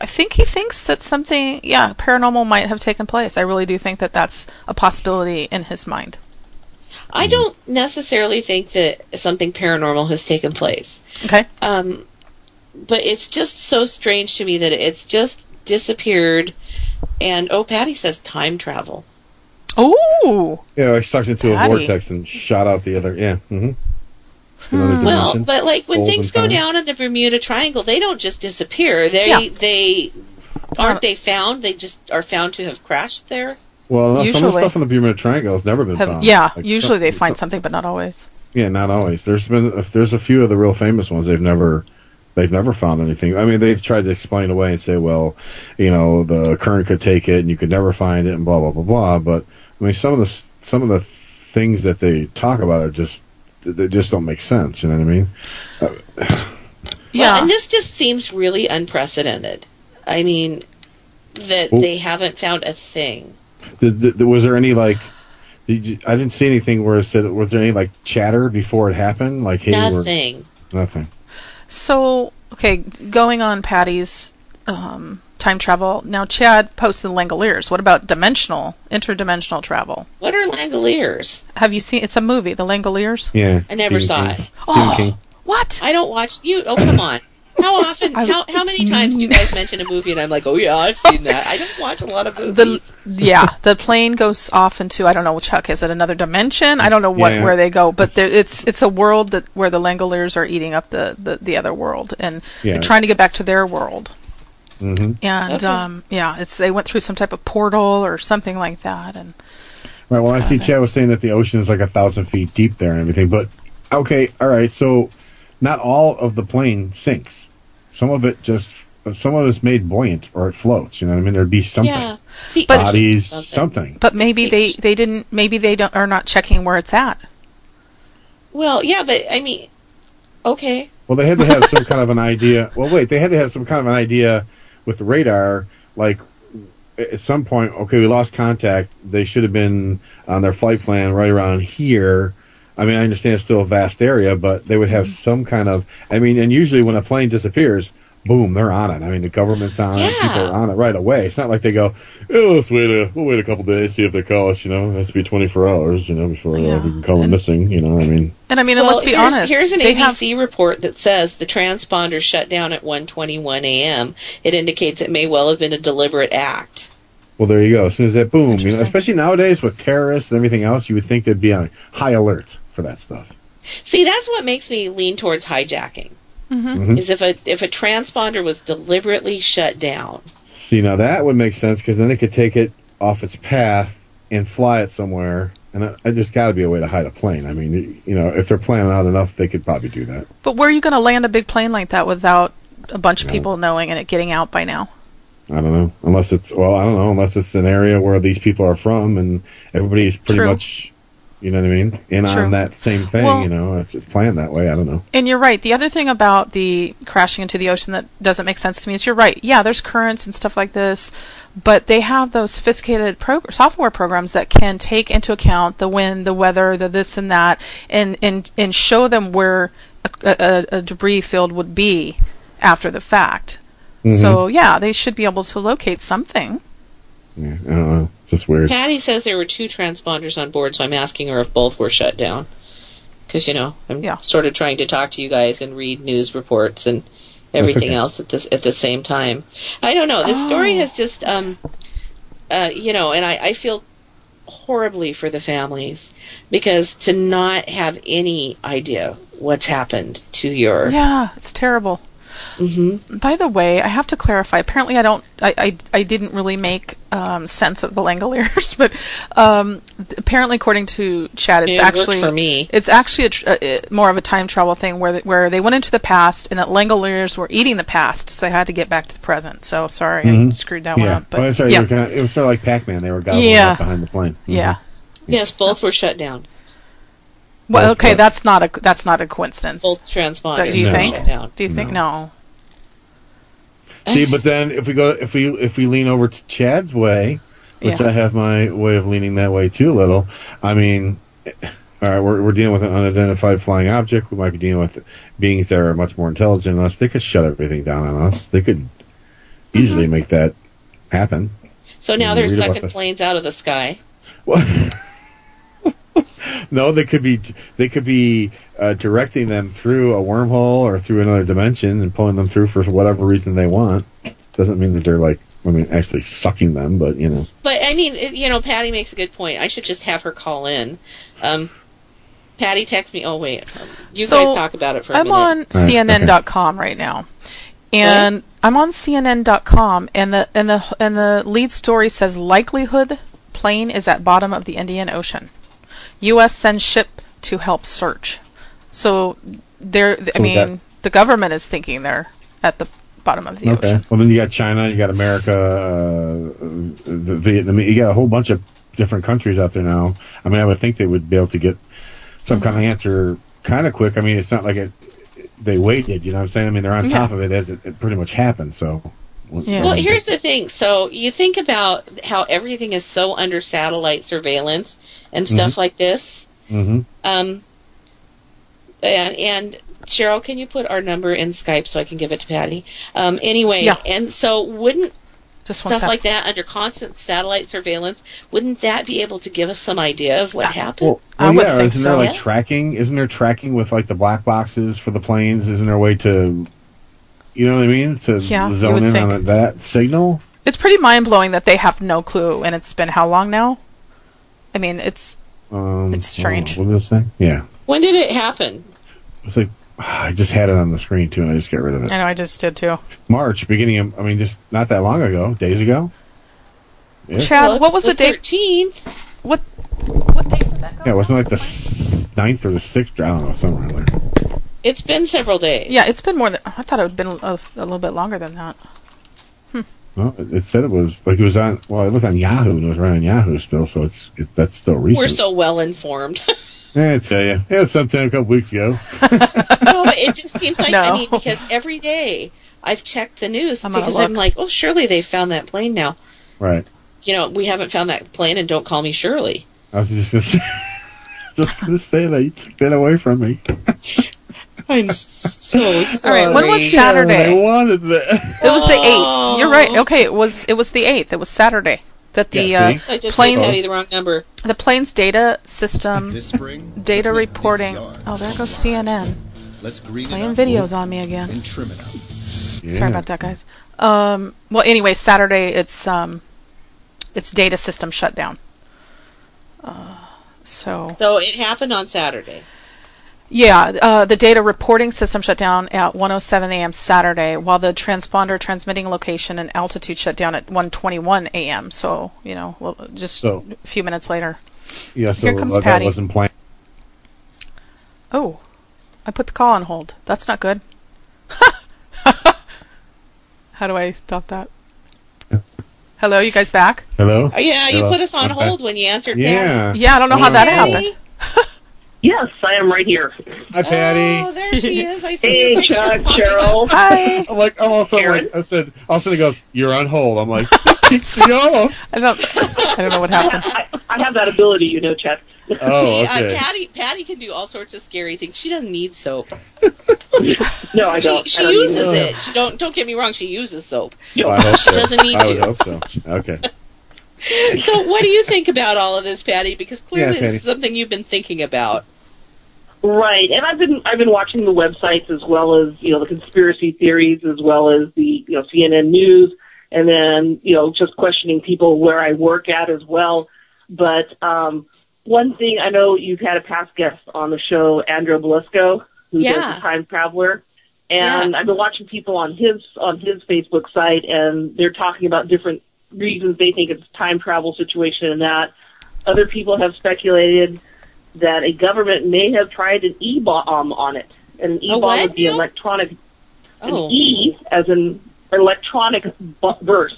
I think he thinks that something, yeah, paranormal might have taken place. I really do think that that's a possibility in his mind. I don't necessarily think that something paranormal has taken place. Okay. Um, but it's just so strange to me that it's just disappeared. And oh, Patty says time travel. Oh. Yeah, I sucked into Patty. a vortex and shot out the other. Yeah. Mm-hmm. Another Well, but like when Golden things go time. down in the Bermuda Triangle, they don't just disappear. They Yeah. they aren't they found? They just are found to have crashed there. Well, no, some of the stuff in the Bermuda Triangle has never been Have, found. yeah. Like, usually some- they find some- something, but not always. Yeah, not always. There's been there's a few of the real famous ones they've never they've never found anything. I mean, they've tried to explain away and say, well, you know, the current could take it and you could never find it and blah blah blah blah. But I mean, some of the some of the things that they talk about are just they just don't make sense. You know what I mean? Uh, Yeah. and this just seems really unprecedented. I mean, that Well- they haven't found a thing. Did, did, was there any like? Did you, I didn't see anything where it said. Was there any like chatter before it happened? Like, hey, we're- Nothing. nothing. So, okay, going on Patty's um, time travel. Now, Chad posted Langoliers. What about dimensional, interdimensional travel? What are Langoliers? Have you seen? It's a movie, The Langoliers. Yeah, I never Stephen saw King's- it. Stephen Oh, King. What? I don't watch you. Oh, come on. How often? How how many times do you guys mention a movie and I'm like, oh yeah, I've seen that. I don't watch a lot of movies. The yeah, the plane goes off into I don't know, Chuck. Is it another dimension? I don't know what Yeah. where they go, but there, it's it's a world that where the Langoliers are eating up the, the, the other world, and Yeah. they're trying to get back to their world. hmm And Okay. um, yeah, it's they went through some type of portal or something like that, and Right. Well, I see Chad was saying that the ocean is like a thousand feet deep there and everything, but okay, all right. So not all of the plane sinks. Some of it just, some of it's made buoyant or it floats. You know what I mean? There'd be something. Yeah. See, Bodies, something. something. But maybe they, they didn't. Maybe they don't are not checking where it's at. Well, yeah, but I mean, okay. Well, they had to have some [laughs] kind of an idea. Well, wait, they had to have some kind of an idea with the radar, like at some point, okay, we lost contact. They should have been on their flight plan right around here. I mean, I understand it's still a vast area, but they would have some kind of. I mean, and usually when a plane disappears, boom, they're on it. I mean, the government's on it. People are on it right away. It's not like they go, oh, let's wait a we'll wait a couple days, see if they call us. You know, it has to be 24 hours, you know, before uh, we can call them missing. You know, I mean, And I mean, Well, let's be here's, honest. Here's an they have- ABC report that says the transponder shut down at 1:21 a.m. It indicates it may well have been a deliberate act. well, there you go. As soon as that boom, you know, especially nowadays with terrorists and everything else, you would think they'd be on high alert for that stuff. See, that's what makes me lean towards hijacking. Mhm. Is if a if a transponder was deliberately shut down. See, now that would make sense because then they could take it off its path and fly it somewhere. And uh, there's got to be a way to hide a plane. I mean, you know, if they're planning out enough, they could probably do that. But where are you going to land a big plane like that without a bunch of people knowing and it getting out by now? I don't know. Unless it's well, I don't know. Unless it's an area where these people are from and everybody's pretty True. much, you know what I mean, True. on that same thing. Well- you know, it's planned that way. I don't know. And you're right. The other thing about the crashing into the ocean that doesn't make sense to me is you're right. Yeah, there's currents and stuff like this, but they have those sophisticated prog- software programs that can take into account the wind, the weather, the this and that, and and and show them where a, a, a debris field would be after the fact. Mhm. So yeah, they should be able to locate something. Yeah, I don't know. It's just weird. Patty says there were two transponders on board, so I'm asking her if both were shut down. Because you know, I'm sort of trying to talk to you guys and read news reports and everything okay. else at this at the same time. I don't know. This story Oh. has just, um, uh, you know, and I, I feel horribly for the families because to not have any idea what's happened to your Yeah, it's terrible. Mm-hmm. By the way, I have to clarify. Apparently, I don't. I I, I didn't really make um, sense of the Langoliers, [laughs] but um, apparently, according to Chad, it's It actually for me. It's actually a tr- uh, uh, more of a time travel thing where th- where they went into the past and that Langoliers were eating the past, so they had to get back to the present. So sorry, I Mhm. screwed that one up. But oh, that's right. Yeah, kinda, it was sort of like Pac-Man. They were gobbling Yeah. up behind the plane. Mhm. yeah. yes, both were shut down. Well, okay, were. that's not a that's not a coincidence. Both transponders Do you were think? shut down. Do you think no? See, but then if we go, if we if we lean over to Chad's way, which Yeah. I have my way of leaning that way too a little. I mean, all right, we're we're dealing with an unidentified flying object. We might be dealing with beings that are much more intelligent than us. They could shut everything down on us. They could easily mm-hmm. make that happen. So now there's they're read about sucking this. planes out of the sky. [laughs] No, they could be they could be uh, directing them through a wormhole or through another dimension and pulling them through for whatever reason they want. Doesn't mean that they're like I mean actually sucking them, but you know. But I mean, you know, Patty makes a good point. I should just have her call in. Um, Patty, text me. Oh wait, um, you So, guys talk about it for a I'm minute. on CNN.com right now, and I'm on CNN.com, and the and the and the lead story says likelihood plane is at bottom of the Indian Ocean. U.S. sends ship to help search. So there, I So mean, that- the government is thinking they're at the bottom of the Okay. ocean. Well, then you got China, you got America, uh, the Vietnam. You got a whole bunch of different countries out there now. I mean, I would think they would be able to get some kind of answer kind of quick. I mean, it's not like it. They waited. You know what I'm saying? I mean, they're on Yeah. top of it as it, it pretty much happened. So. Well, here's the thing. So you think about how everything is so under satellite surveillance and stuff Mhm. like this. Mm-hmm. Um, and, and Cheryl, can you put our number in Skype so I can give it to Patty? Um, anyway, Yeah. and so wouldn't Just stuff sec. like that under constant satellite surveillance, wouldn't that be able to give us some idea of what happened? Well, yeah, isn't there like tracking? Isn't there tracking with like the black boxes for the planes? Isn't there a way to, you know what I mean, to Yeah, you zone would in think. on that signal? It's pretty mind blowing that they have no clue, and it's been how long now? I mean, it's Um, It's strange. What did it say? Yeah, When did it happen? it's like [sighs] I just had it on the screen too, and I just got rid of it. I know I just did too. March, beginning of, I mean, just not that long ago, days ago. Yeah, Chad, Well, what was the the date? 13th. What what date did that go? yeah, it wasn't like the s- ninth or the sixth. I don't know, somewhere in there. It's been several days. Yeah, it's been more than I thought it would have been a, a little bit longer than that. Well, it it said it was like it was on. Well, it looked on Yahoo and it was running Yahoo still, so it's it, that's still recent. We're so well informed. [laughs] Yeah, I tell you, yeah, sometime a couple weeks ago. [laughs] no, but it just seems like I mean because every day I've checked the news I'm because I'm like, oh, surely they found that plane now. Right. You know, we haven't found that plane, and don't call me Shirley. I was just gonna [laughs] say, just gonna say that you took that away from me. I'm so [laughs] sorry. right, when was Saturday? I Saturday? wanted that. It was the eighth. You're right. Okay, it was it was the eighth. It was Saturday that the Yeah, uh. I just planes the wrong number. the plane's data system This spring, data let's this reporting. Oh, there goes CNN Let's green it playing up videos on me again. and trim it up. Sorry about that, guys. Um, well, anyway, Saturday it's um, it's data system shutdown. Uh, so So it happened on Saturday. Yeah, uh, the data reporting system shut down at 1:07 a.m. Saturday, while the transponder transmitting location and altitude shut down at 1:21 a.m. So you know, well, just So- a few minutes later. Yeah, so Here comes that Patty. wasn't planned. Oh, I put the call on hold. That's not good. [laughs] How do I stop that? Hello, you guys back? Hello. Oh, yeah, you Hello? put us on I'm back. hold when you answered. Yeah. Yeah, I don't know how that happened. [laughs] Yes, I am right here. Hi, Patty. Oh, there she is. I see Hey, Chuck, Cheryl. up. [laughs] Hi. I'm like, oh, also Karen? like I said, all of a sudden he goes, "You're on hold." I'm like, [laughs] "No." I don't. I don't know what happened. I, I have that ability, you know, Chuck. Oh, [laughs] See, uh, okay. Patty, Patty can do all sorts of scary things. She doesn't need soap. No, I She, don't. she I don't uses even- it. She don't don't get me wrong. She uses soap. Oh, I hope She so. doesn't need I would to. hope so. Okay. So, what do you think about all of this, Patty? Because clearly, Yeah, this is something you've been thinking about. Right, and I've been I've been watching the websites as well as you know the conspiracy theories as well as the you know CNN news, and then you know just questioning people where I work at as well. But um, one thing I know you've had a past guest on the show, Andrew Belusco, who's Yeah. the time traveler, and I've been watching people on his on his Facebook site, and they're talking about different reasons they think it's a time travel situation and that. Other people have speculated that a government may have tried an E bomb on it. And an E bomb what would be electronic, Oh. an E as an electronic bu- burst.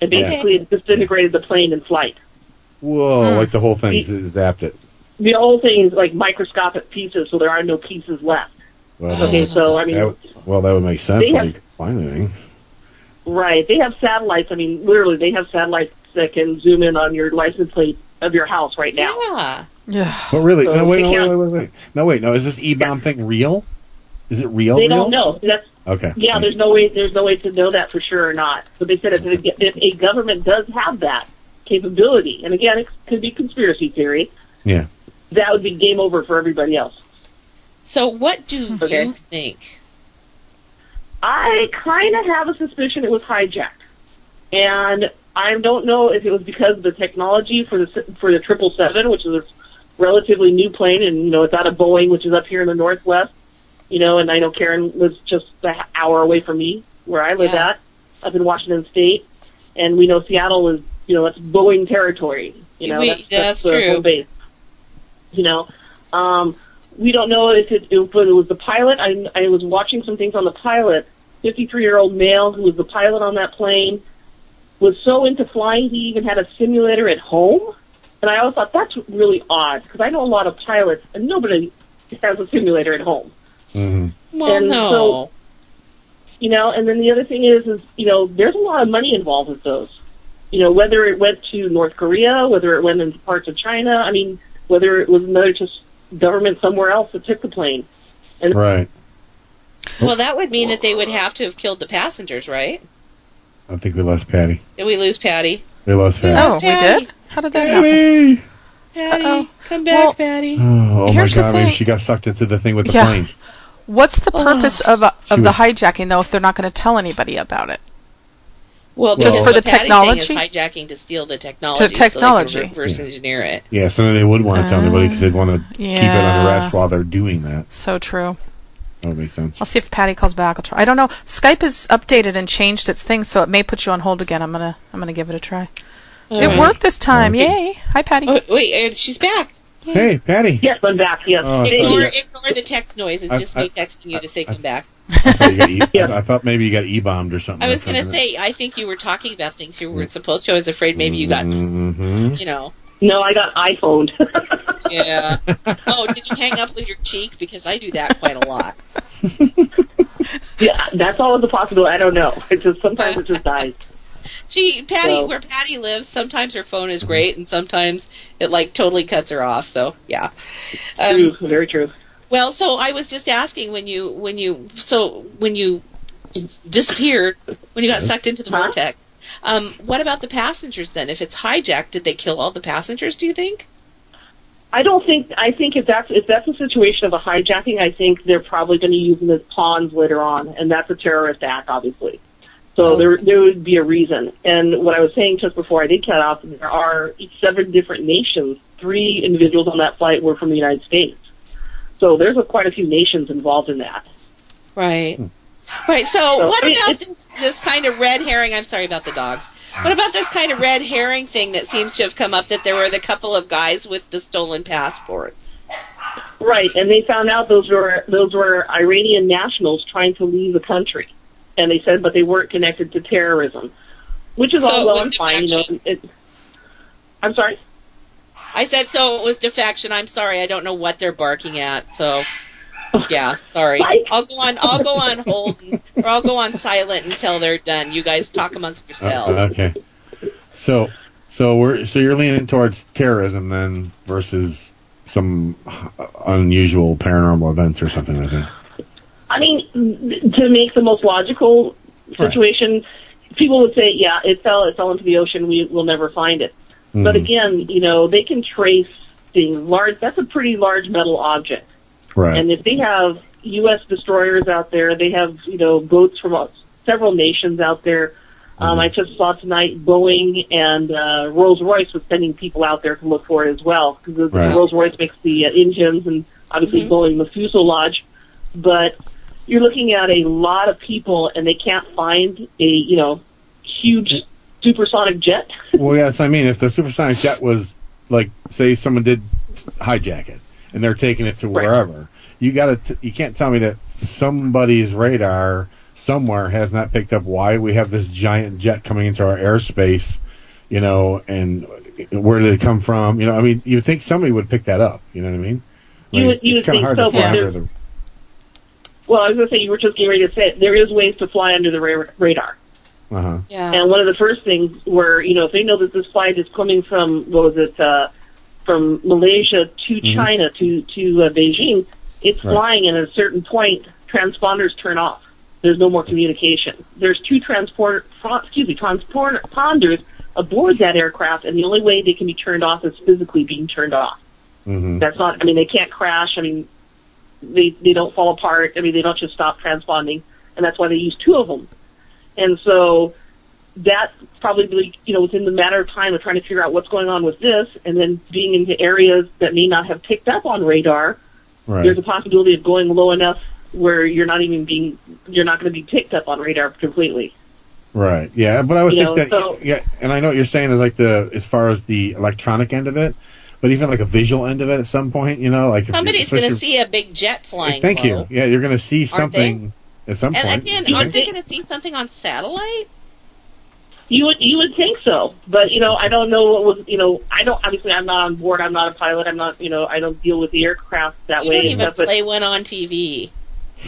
And basically it disintegrated the plane in flight. Whoa! Like the whole thing z- zapped it. The whole thing is like microscopic pieces, so there are no pieces left. Well, Okay, so I mean, that, well, that would make sense They when have- you find anything. right? They have satellites. I mean, literally, they have satellites that can zoom in on your license plate of your house right now. Yeah. Yeah. But really, So no, wait, they no, wait, wait, wait, wait. No, wait, no. Is this E bomb thing real? Is it real? They real? don't know. That's Okay. Yeah, there's no way. There's no way to know that for sure or not. But they said if, if a government does have that capability, and again, it could be conspiracy theory, Yeah. that would be game over for everybody else. So, what do Okay. you think? I kind of have a suspicion it was hijacked, and I don't know if it was because of the technology for the for the triple seven, which is a relatively new plane, and you know it's out of Boeing, which is up here in the northwest. You know, and I know Karen lives just an hour away from me, where I live Yeah. at, up in Washington State, and we know Seattle is you know that's Boeing territory. You know, We- that's, that's the true. home base. You know, um, we don't know if it, if it was the pilot. I, I was watching some things on the pilot. 53 year old male who was the pilot on that plane was so into flying he even had a simulator at home. And I always thought that's really odd because I know a lot of pilots and nobody has a simulator at home. Mm-hmm. Well, And no. so- You know, and then the other thing is, is you know, there's a lot of money involved with those. You know, whether it went to North Korea, whether it went into parts of China. I mean, whether it was another just government somewhere else that took the plane. And Right. well, that would mean that they would have to have killed the passengers, right? I think we lost Patty. Did we lose Patty? We lost Patty. Oh, we did. How did that happen? Patty! Patty, Uh-oh. come back, Well, Patty. Oh, oh my Here's the God! Maybe thing. she got sucked into the thing with the Yeah. plane. What's the purpose of uh, She of the was- hijacking though if they're not going to tell anybody about it? Well, Just because for what the Patty's technology? saying is hijacking to steal the technology, technology. so they can reverse engineer it. Yeah, so then they wouldn't want to tell anybody because they'd want to keep it under wraps while they're doing that. So true. That would make sense. I'll see if Patty calls back. I'll try. I don't know. Skype has updated and changed its thing, so it may put you on hold again. I'm gonna I'm gonna give it a try. All it worked this time. Okay. Yay! Hi, Patty. Oh, wait, uh, she's back. Hey, Patty. Yes, I'm back. Yes. Oh, I Thank thought Ignore, you. ignore the text noise. It's I- just I- me texting you to say I, come back. I thought, you got e- [laughs] I thought maybe you got e-bombed or something. I was going to say, I think you were talking about things you weren't supposed to. I was afraid maybe you got, s Mhm. you know. No, I got iPhoned. [laughs] Yeah. [laughs] oh, did you hang up with your cheek? Because I do that quite a lot. yeah, that's always a possibility. I don't know. It just sometimes it just dies. Gee, Patty, So- where Patty lives, sometimes her phone is great, and sometimes it like totally cuts her off. So yeah, True, very true. Well, so I was just asking when you when you so when you disappeared when you got sucked into the vortex. Um, what about the passengers then? If it's hijacked, did they kill all the passengers? Do you think? I don't think. I think if that's if that's a situation of a hijacking, I think they're probably going to use them as pawns later on, and that's a terrorist act, obviously. So oh. there there would be a reason. And what I was saying just before I did cut off, there are seven different nations. Three individuals on that flight were from the United States. So there's a, quite a few nations involved in that. Right. Hmm. Right. So, So, what I about it's- this this kind of red herring? I'm sorry about the dogs. What about this kind of red herring thing that seems to have come up that there were the couple of guys with the stolen passports? Right, and they found out those were those were Iranian nationals trying to leave the country, and they said, but they weren't connected to terrorism, which is So all well and fine. You know, it, I'm sorry. I said so. It was defection. I'm sorry. I don't know what they're barking at. So, yeah, sorry. I'll go on. I'll go on hold, and, or I'll go on silent until they're done. You guys talk amongst yourselves. Uh, okay. So, so we're so you're leaning towards terrorism then versus some unusual paranormal events or something like that. I mean, to make the most logical situation, people would say, "Yeah, it fell. It fell into the ocean. We will never find it." But Mhm. again, you know, they can trace things large. That's a pretty large metal object. Right. And if they have U.S. destroyers out there, they have you know boats from uh, several nations out there. Um, I just saw tonight Boeing and uh, Rolls Royce was sending people out there to look for it as well because Right. Rolls Royce makes the uh, engines and obviously Boeing the fuselage. But you're looking at a lot of people and they can't find a you know huge supersonic jet. [laughs] well, yes, I mean, if the supersonic jet was like, say, someone did hijack it and they're taking it to wherever, you got to, you can't tell me that somebody's radar somewhere has not picked up why we have this giant jet coming into our airspace, you know, and where did it come from? You know, I mean, you would think somebody would pick that up. You know what I mean? You would- you it's kind of hard so, to fly but under the. Well, I was going to say you were just getting ready to say it. There is ways to fly under the ra- radar. Uh huh. Yeah. And one of the first things were, you know, if they know that this flight is coming from, what was it, uh, from Malaysia to Mhm. China to to uh, Beijing, it's Right. flying, and at a certain point, transponders turn off. There's no more communication. There's two transport, excuse me, transponders aboard that aircraft, and the only way they can be turned off is physically being turned off. Mm-hmm. That's not. I mean, they can't crash. I mean, they they don't fall apart. I mean, they don't just stop transponding, and that's why they use two of them. And so that probably, you know, within the matter of time of trying to figure out what's going on with this, and then being into areas that may not have picked up on radar, Right. there's a possibility of going low enough where you're not even being, you're not going to be picked up on radar completely. Right. Yeah, but I would You think know, that so- yeah, and I know what you're saying is like the as far as the electronic end of it, but even like a visual end of it at some point, you know, like Somebody's going to see a big jet flying. Thank low. you. Yeah, you're going to see Aren't something at some And point. again, you aren't think? they going to see something on satellite? You would you would think so, but you know I don't know what was you know I don't obviously I'm not on board I'm not a pilot I'm not you know I don't deal with the aircraft that You way don't even stuff, play one on TV.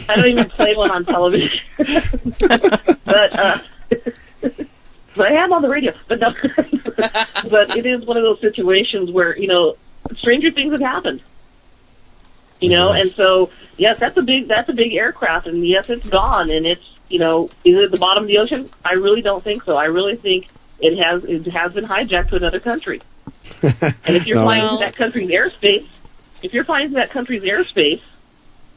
I don't even play one on television. [laughs] [laughs] but uh [laughs] but I am on the radio. But no [laughs] but it is one of those situations where, you know, stranger things have happened. You know, and so yes, that's a big that's a big aircraft and yes it's gone and it's you know, is it at the bottom of the ocean? I really don't think so. I really think it has it has been hijacked to another country. [laughs] And if you're No. flying into that country's airspace if you're flying into that country's airspace,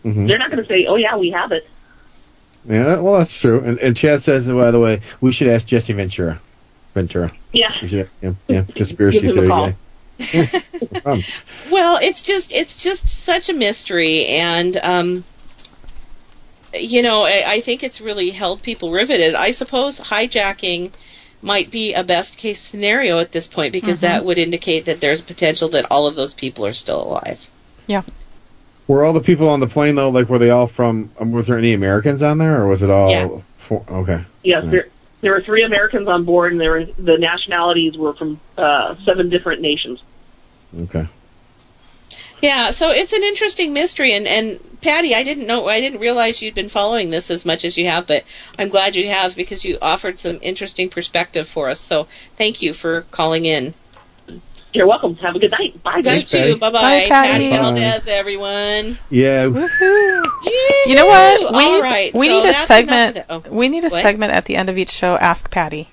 Mhm. they're not going to say, "Oh yeah, we have it." Yeah, well, that's true. And, and Chad says, by the way, we should ask Jesse Ventura. Ventura. Yeah. We should ask him. Yeah, [laughs] conspiracy Give him a theory call. guy. [laughs] Yeah. Well, it's just it's just such a mystery, and um, you know, I, I think it's really held people riveted. I suppose hijacking might be a best case scenario at this point because Mhm. that would indicate that there's potential that all of those people are still alive. Yeah. Were all the people on the plane though? Like, were they all from? Um, was there any Americans on there, or was it all? Yeah. For, okay. Yes, All right. there, there were three Americans on board, and there were the nationalities were from uh, seven different nations. Okay. Yeah, so it's an interesting mystery, and and Patty, I didn't know, I didn't realize you'd been following this as much as you have, but I'm glad you have because you offered some interesting perspective for us. So thank you for calling in. You're welcome. Have a good night. Bye, guys. You too. Bye, bye. Bye, Patty. Patty Valdez, everyone. Yeah. You know what? We, All right, we so need a segment. enough. Oh, we need a what? segment at the end of each show. Ask Patty.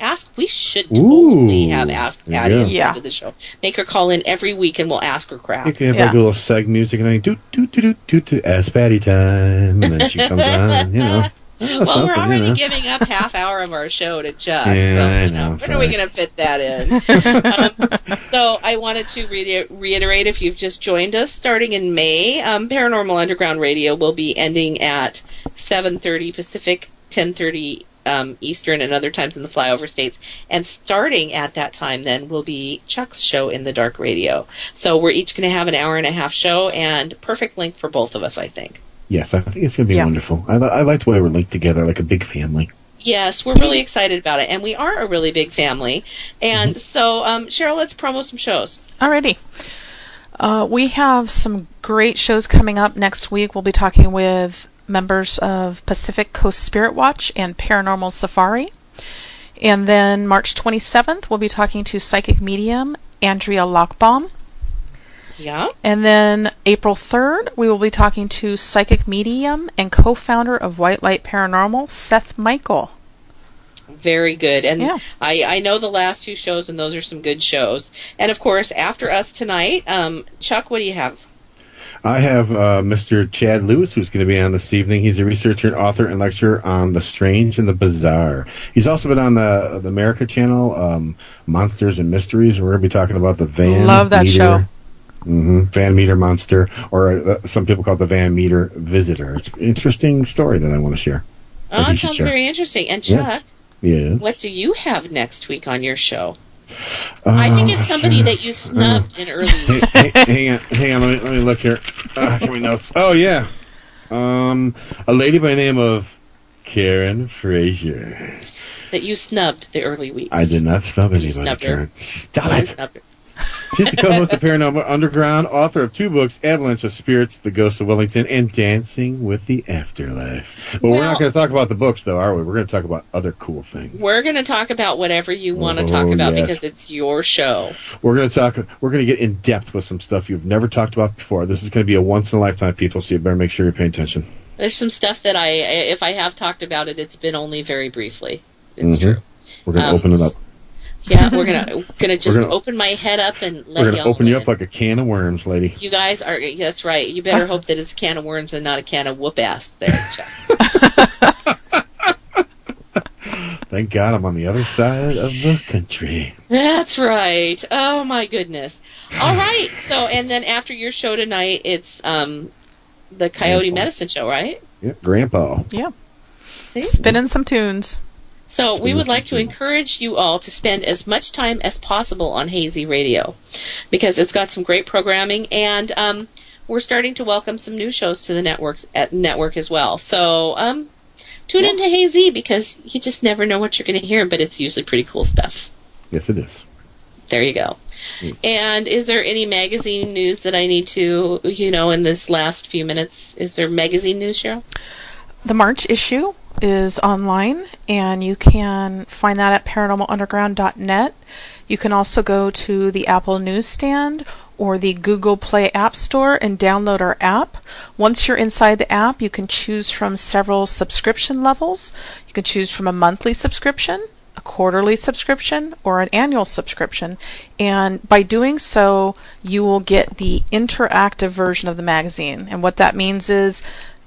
Ask. We should totally Ooh. have Ask Patty go. at the Yeah. end of the show. Make her call in every week, and we'll ask her crap. You can have Yeah. like a little seg music and then do do do do do do ask Patty time, and then she comes on. You know. [laughs] well, we're something, you already know. giving up half hour of our show to Chuck, [laughs] Yeah, so I you know, know, when are we going to fit that in? [laughs] um, so I wanted to re- reiterate, if you've just joined us, starting in May, um, Paranormal Underground Radio will be ending at 7:30 Pacific, 10:30 um, Eastern, and other times in the flyover states. And starting at that time, then will be Chuck's show in the dark radio. So we're each going to have an hour and a half show, and perfect length for both of us, I think. Yes, I think it's going to be Yeah. wonderful. I, I like the way we're linked together, like a big family. Yes, we're really excited about it, and we are a really big family. And so, um, Cheryl, let's promo some shows. Alrighty. Uh, we have some great shows coming up next week. We'll be talking with members of Pacific Coast Spirit Watch and Paranormal Safari. And then March 27th, we'll be talking to psychic medium Andrea Lockbaum. Yeah. And then April 3rd, we will be talking to psychic medium and co founder of White Light Paranormal, Seth Michael. Very good. And Yeah. I, I know the last two shows, and those are some good shows. And of course, after us tonight, um, Chuck, what do you have? I have uh, Mr. Chad Lewis, who's going to be on this evening. He's a researcher and author and lecturer on the strange and the bizarre. He's also been on the the America channel, um, Monsters and Mysteries. We're going to be talking about the Van. Love that Meter, show. Hmm Van Meter Monster, or uh, some people call it the Van Meter Visitor. It's an interesting story that I want to share. Oh, it sounds share. very interesting. And Chuck, Yes. Yes. what do you have next week on your show? I think Uh, it's somebody that you snubbed in early. Hey, hey, hang on, hang on. Let me let me look here. Uh, notes. Oh yeah, um, a lady by the name of Karen Frazier. that you snubbed the early weeks. I did not snub You anybody. snubbed her. Karen. Stop I it. snubbed her. She's the co-host of Paranormal Underground, author of two books, Avalanche of Spirits, The Ghost of Wellington, and Dancing with the Afterlife. But we're not going to talk about the books, though, are we? We're going to talk about other cool things. We're going to talk about whatever you want to talk Oh, about yes. because it's your show. We're going to talk. We're going to get in depth with some stuff you've never talked about before. This is going to be a once in a lifetime, people. So you better make sure you're paying attention. There's some stuff that I, if I have talked about it, it's been only very briefly. It's Mhm. true. We're going to Um, open it up. Yeah, we're gonna [laughs] gonna just gonna- open my head up and let We're going to y'all open you up like a can of worms, lady. You guys are. That's right. You better hope that it's a can of worms and not a can of whoop ass. There, Chuck. [laughs] Thank God I'm on the other side of the country. That's right. Oh my goodness. All right. So, and then after your show tonight, it's um the Coyote Grandpa. Medicine Show, right? Yep, Grandpa. Yeah. See? Spinning some tunes. So we would like to encourage you all to spend as much time as possible on Hazy Radio because it's got some great programming and um, we're starting to welcome some new shows to the networks at network as well. So um, tune into Hazy because you just never know what you're going to hear, but it's usually pretty cool stuff. Yes, it is. There you go. And is there any magazine news that I need to, you know, in this last few minutes? Is there magazine news, Cheryl? The March issue is online, and you can find that at paranormalunderground.net. You can also go to the Apple Newsstand or the Google Play App Store and download our app. Once you're inside the app, you can choose from several subscription levels. You can choose from a monthly subscription, a quarterly subscription, or an annual subscription. And by doing so, you will get the interactive version of the magazine. And what that means is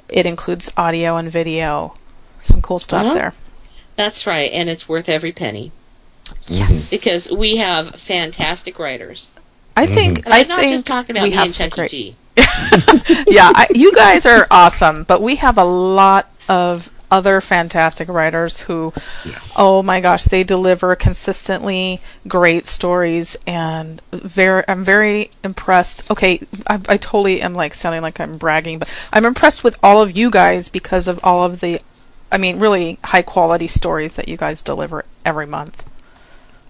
it includes audio and video. Some cool stuff Uh-huh. there. That's right, and it's worth every penny. Yes. Because we have fantastic writers. I think And I I'm not think just talking about we me have and some great. G. [laughs] yeah, I, you guys are awesome, but we have a lot of other fantastic writers who, oh my gosh, they deliver consistently great stories, and very, I'm very impressed. Okay, I, I totally am like sounding like I'm bragging, but I'm impressed with all of you guys because of all of the, I mean, really high quality stories that you guys deliver every month.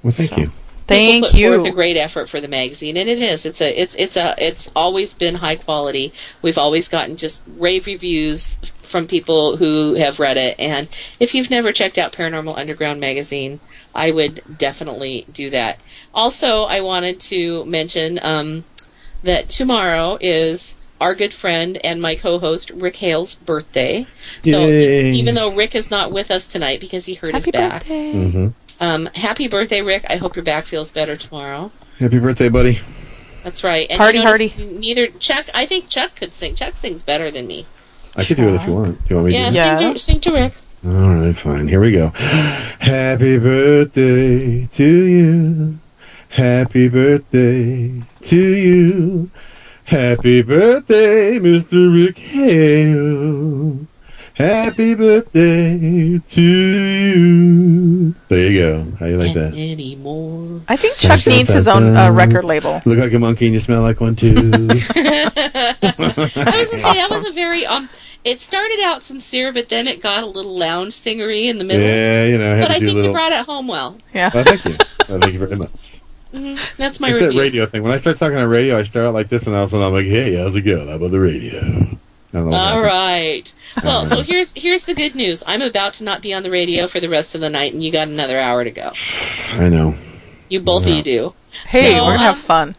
Well, thank you. Thank People put you. Forth a great effort for the magazine, and it is. It's a. It's it's a. It's always been high quality. We've always gotten just rave reviews from people who have read it. And if you've never checked out Paranormal Underground magazine, I would definitely do that. Also, I wanted to mention um, that tomorrow is our good friend and my co-host Rick Hale's birthday. So Yay. even though Rick is not with us tonight because he hurt his back, birthday. hmm um, happy birthday, Rick! I hope your back feels better tomorrow. Happy birthday, buddy. That's right. And Hardy, you notice hardy. Neither Chuck. I think Chuck could sing. Chuck sings better than me. I could do it if you want. Do you want me Yeah, to? Sing, to, sing to Rick. All right, fine. Here we go. Happy birthday to you. Happy birthday to you. Happy birthday, Mr. Rick Hale. Happy birthday to you. There you go. How you like that? Anymore. I think Chuck needs his own uh, record label. Look like a monkey and you smell like one too. [laughs] I was gonna say that was a [laughs] very um. It started out sincere, but then it got a little lounge singery in the middle. yeah, you know. I had but to I do think a little. you brought it home well. Yeah. Well, thank you. Well, [laughs] thank you very much. Hmm That's my it's review. that radio thing. When I start talking on radio, I start out like this, and all of a I'm like, "Hey, how's it going? How about the radio?" I don't know. what All happens. right. Well, so here's here's the good news. I'm about to not be on the radio for the rest of the night, and you got another hour to go. [sighs] I know. You both of you do. Hey, So, we're gonna have um, fun.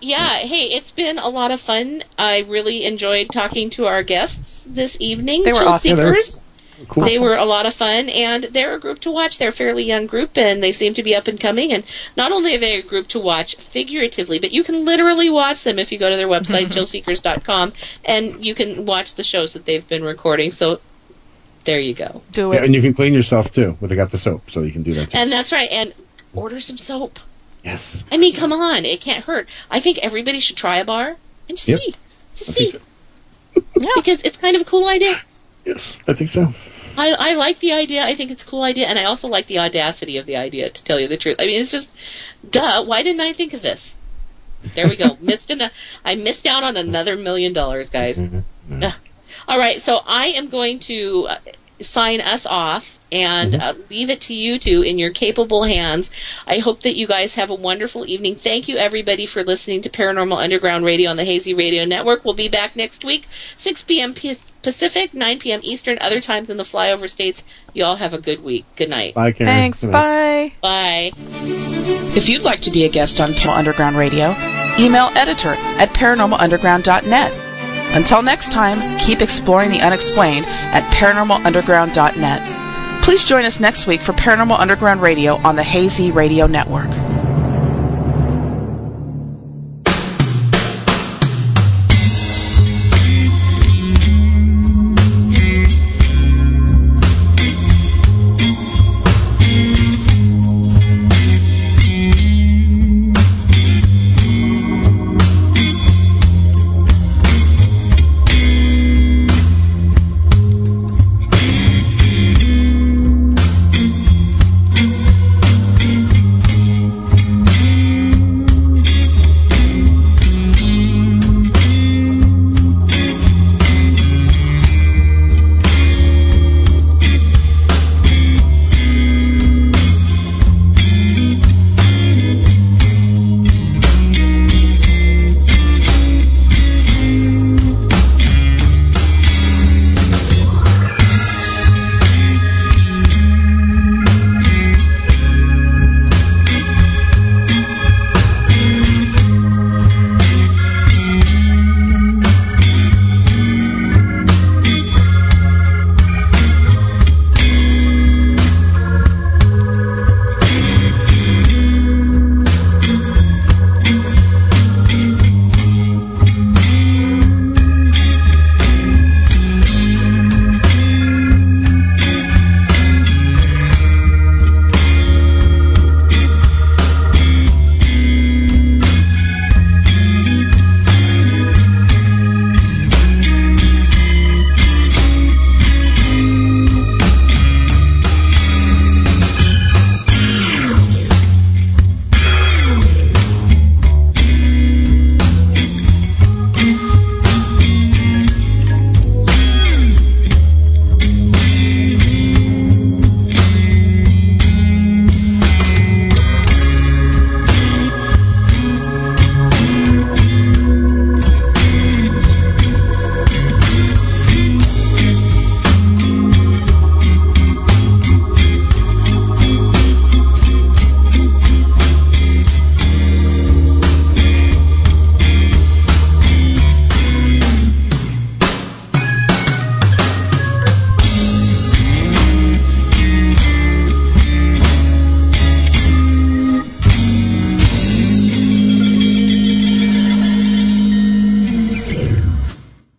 Yeah, hey, it's been a lot of fun. I really enjoyed talking to our guests this evening. They were Chill awesome. Yeah, Seekers. Cool. They were a lot of fun, and they're a group to watch. They're a fairly young group, and they seem to be up and coming. And not only are they a group to watch figuratively, but you can literally watch them if you go to their website, [laughs] chillseekers.com, and you can watch the shows that they've been recording. So there you go. Do Yeah, it. and you can clean yourself too. But they got the soap, so you can do that too. And that's right. And order some soap. yes. I mean, come on, it can't hurt. I think everybody should try a bar and just Yep. see, just I think see, [laughs] Yeah. because it's kind of a cool idea. Yes, I think so. I, I like the idea. I think it's a cool idea, and I also like the audacity of the idea. To tell you the truth, I mean, it's just, duh. Why didn't I think of this? There we go. [laughs] missed an, I missed out on another million dollars, guys. Mm-hmm. All right, so I am going to uh, sign us off and uh, leave it to you two in your capable hands. I hope that you guys have a wonderful evening. Thank you, everybody, for listening to Paranormal Underground Radio on the Hazy Radio Network. We'll be back next week, 6 p.m. P- Pacific, 9 p.m. Eastern, other times in the flyover states. You all have a good week. Good night. Bye, Karen. Thanks. Bye. Bye. If you'd like to be a guest on Paranormal Underground Radio, email editor at paranormalunderground.net. Until next time, keep exploring the unexplained at paranormalunderground.net. Please join us next week for Paranormal Underground Radio on the Hazy Radio Network.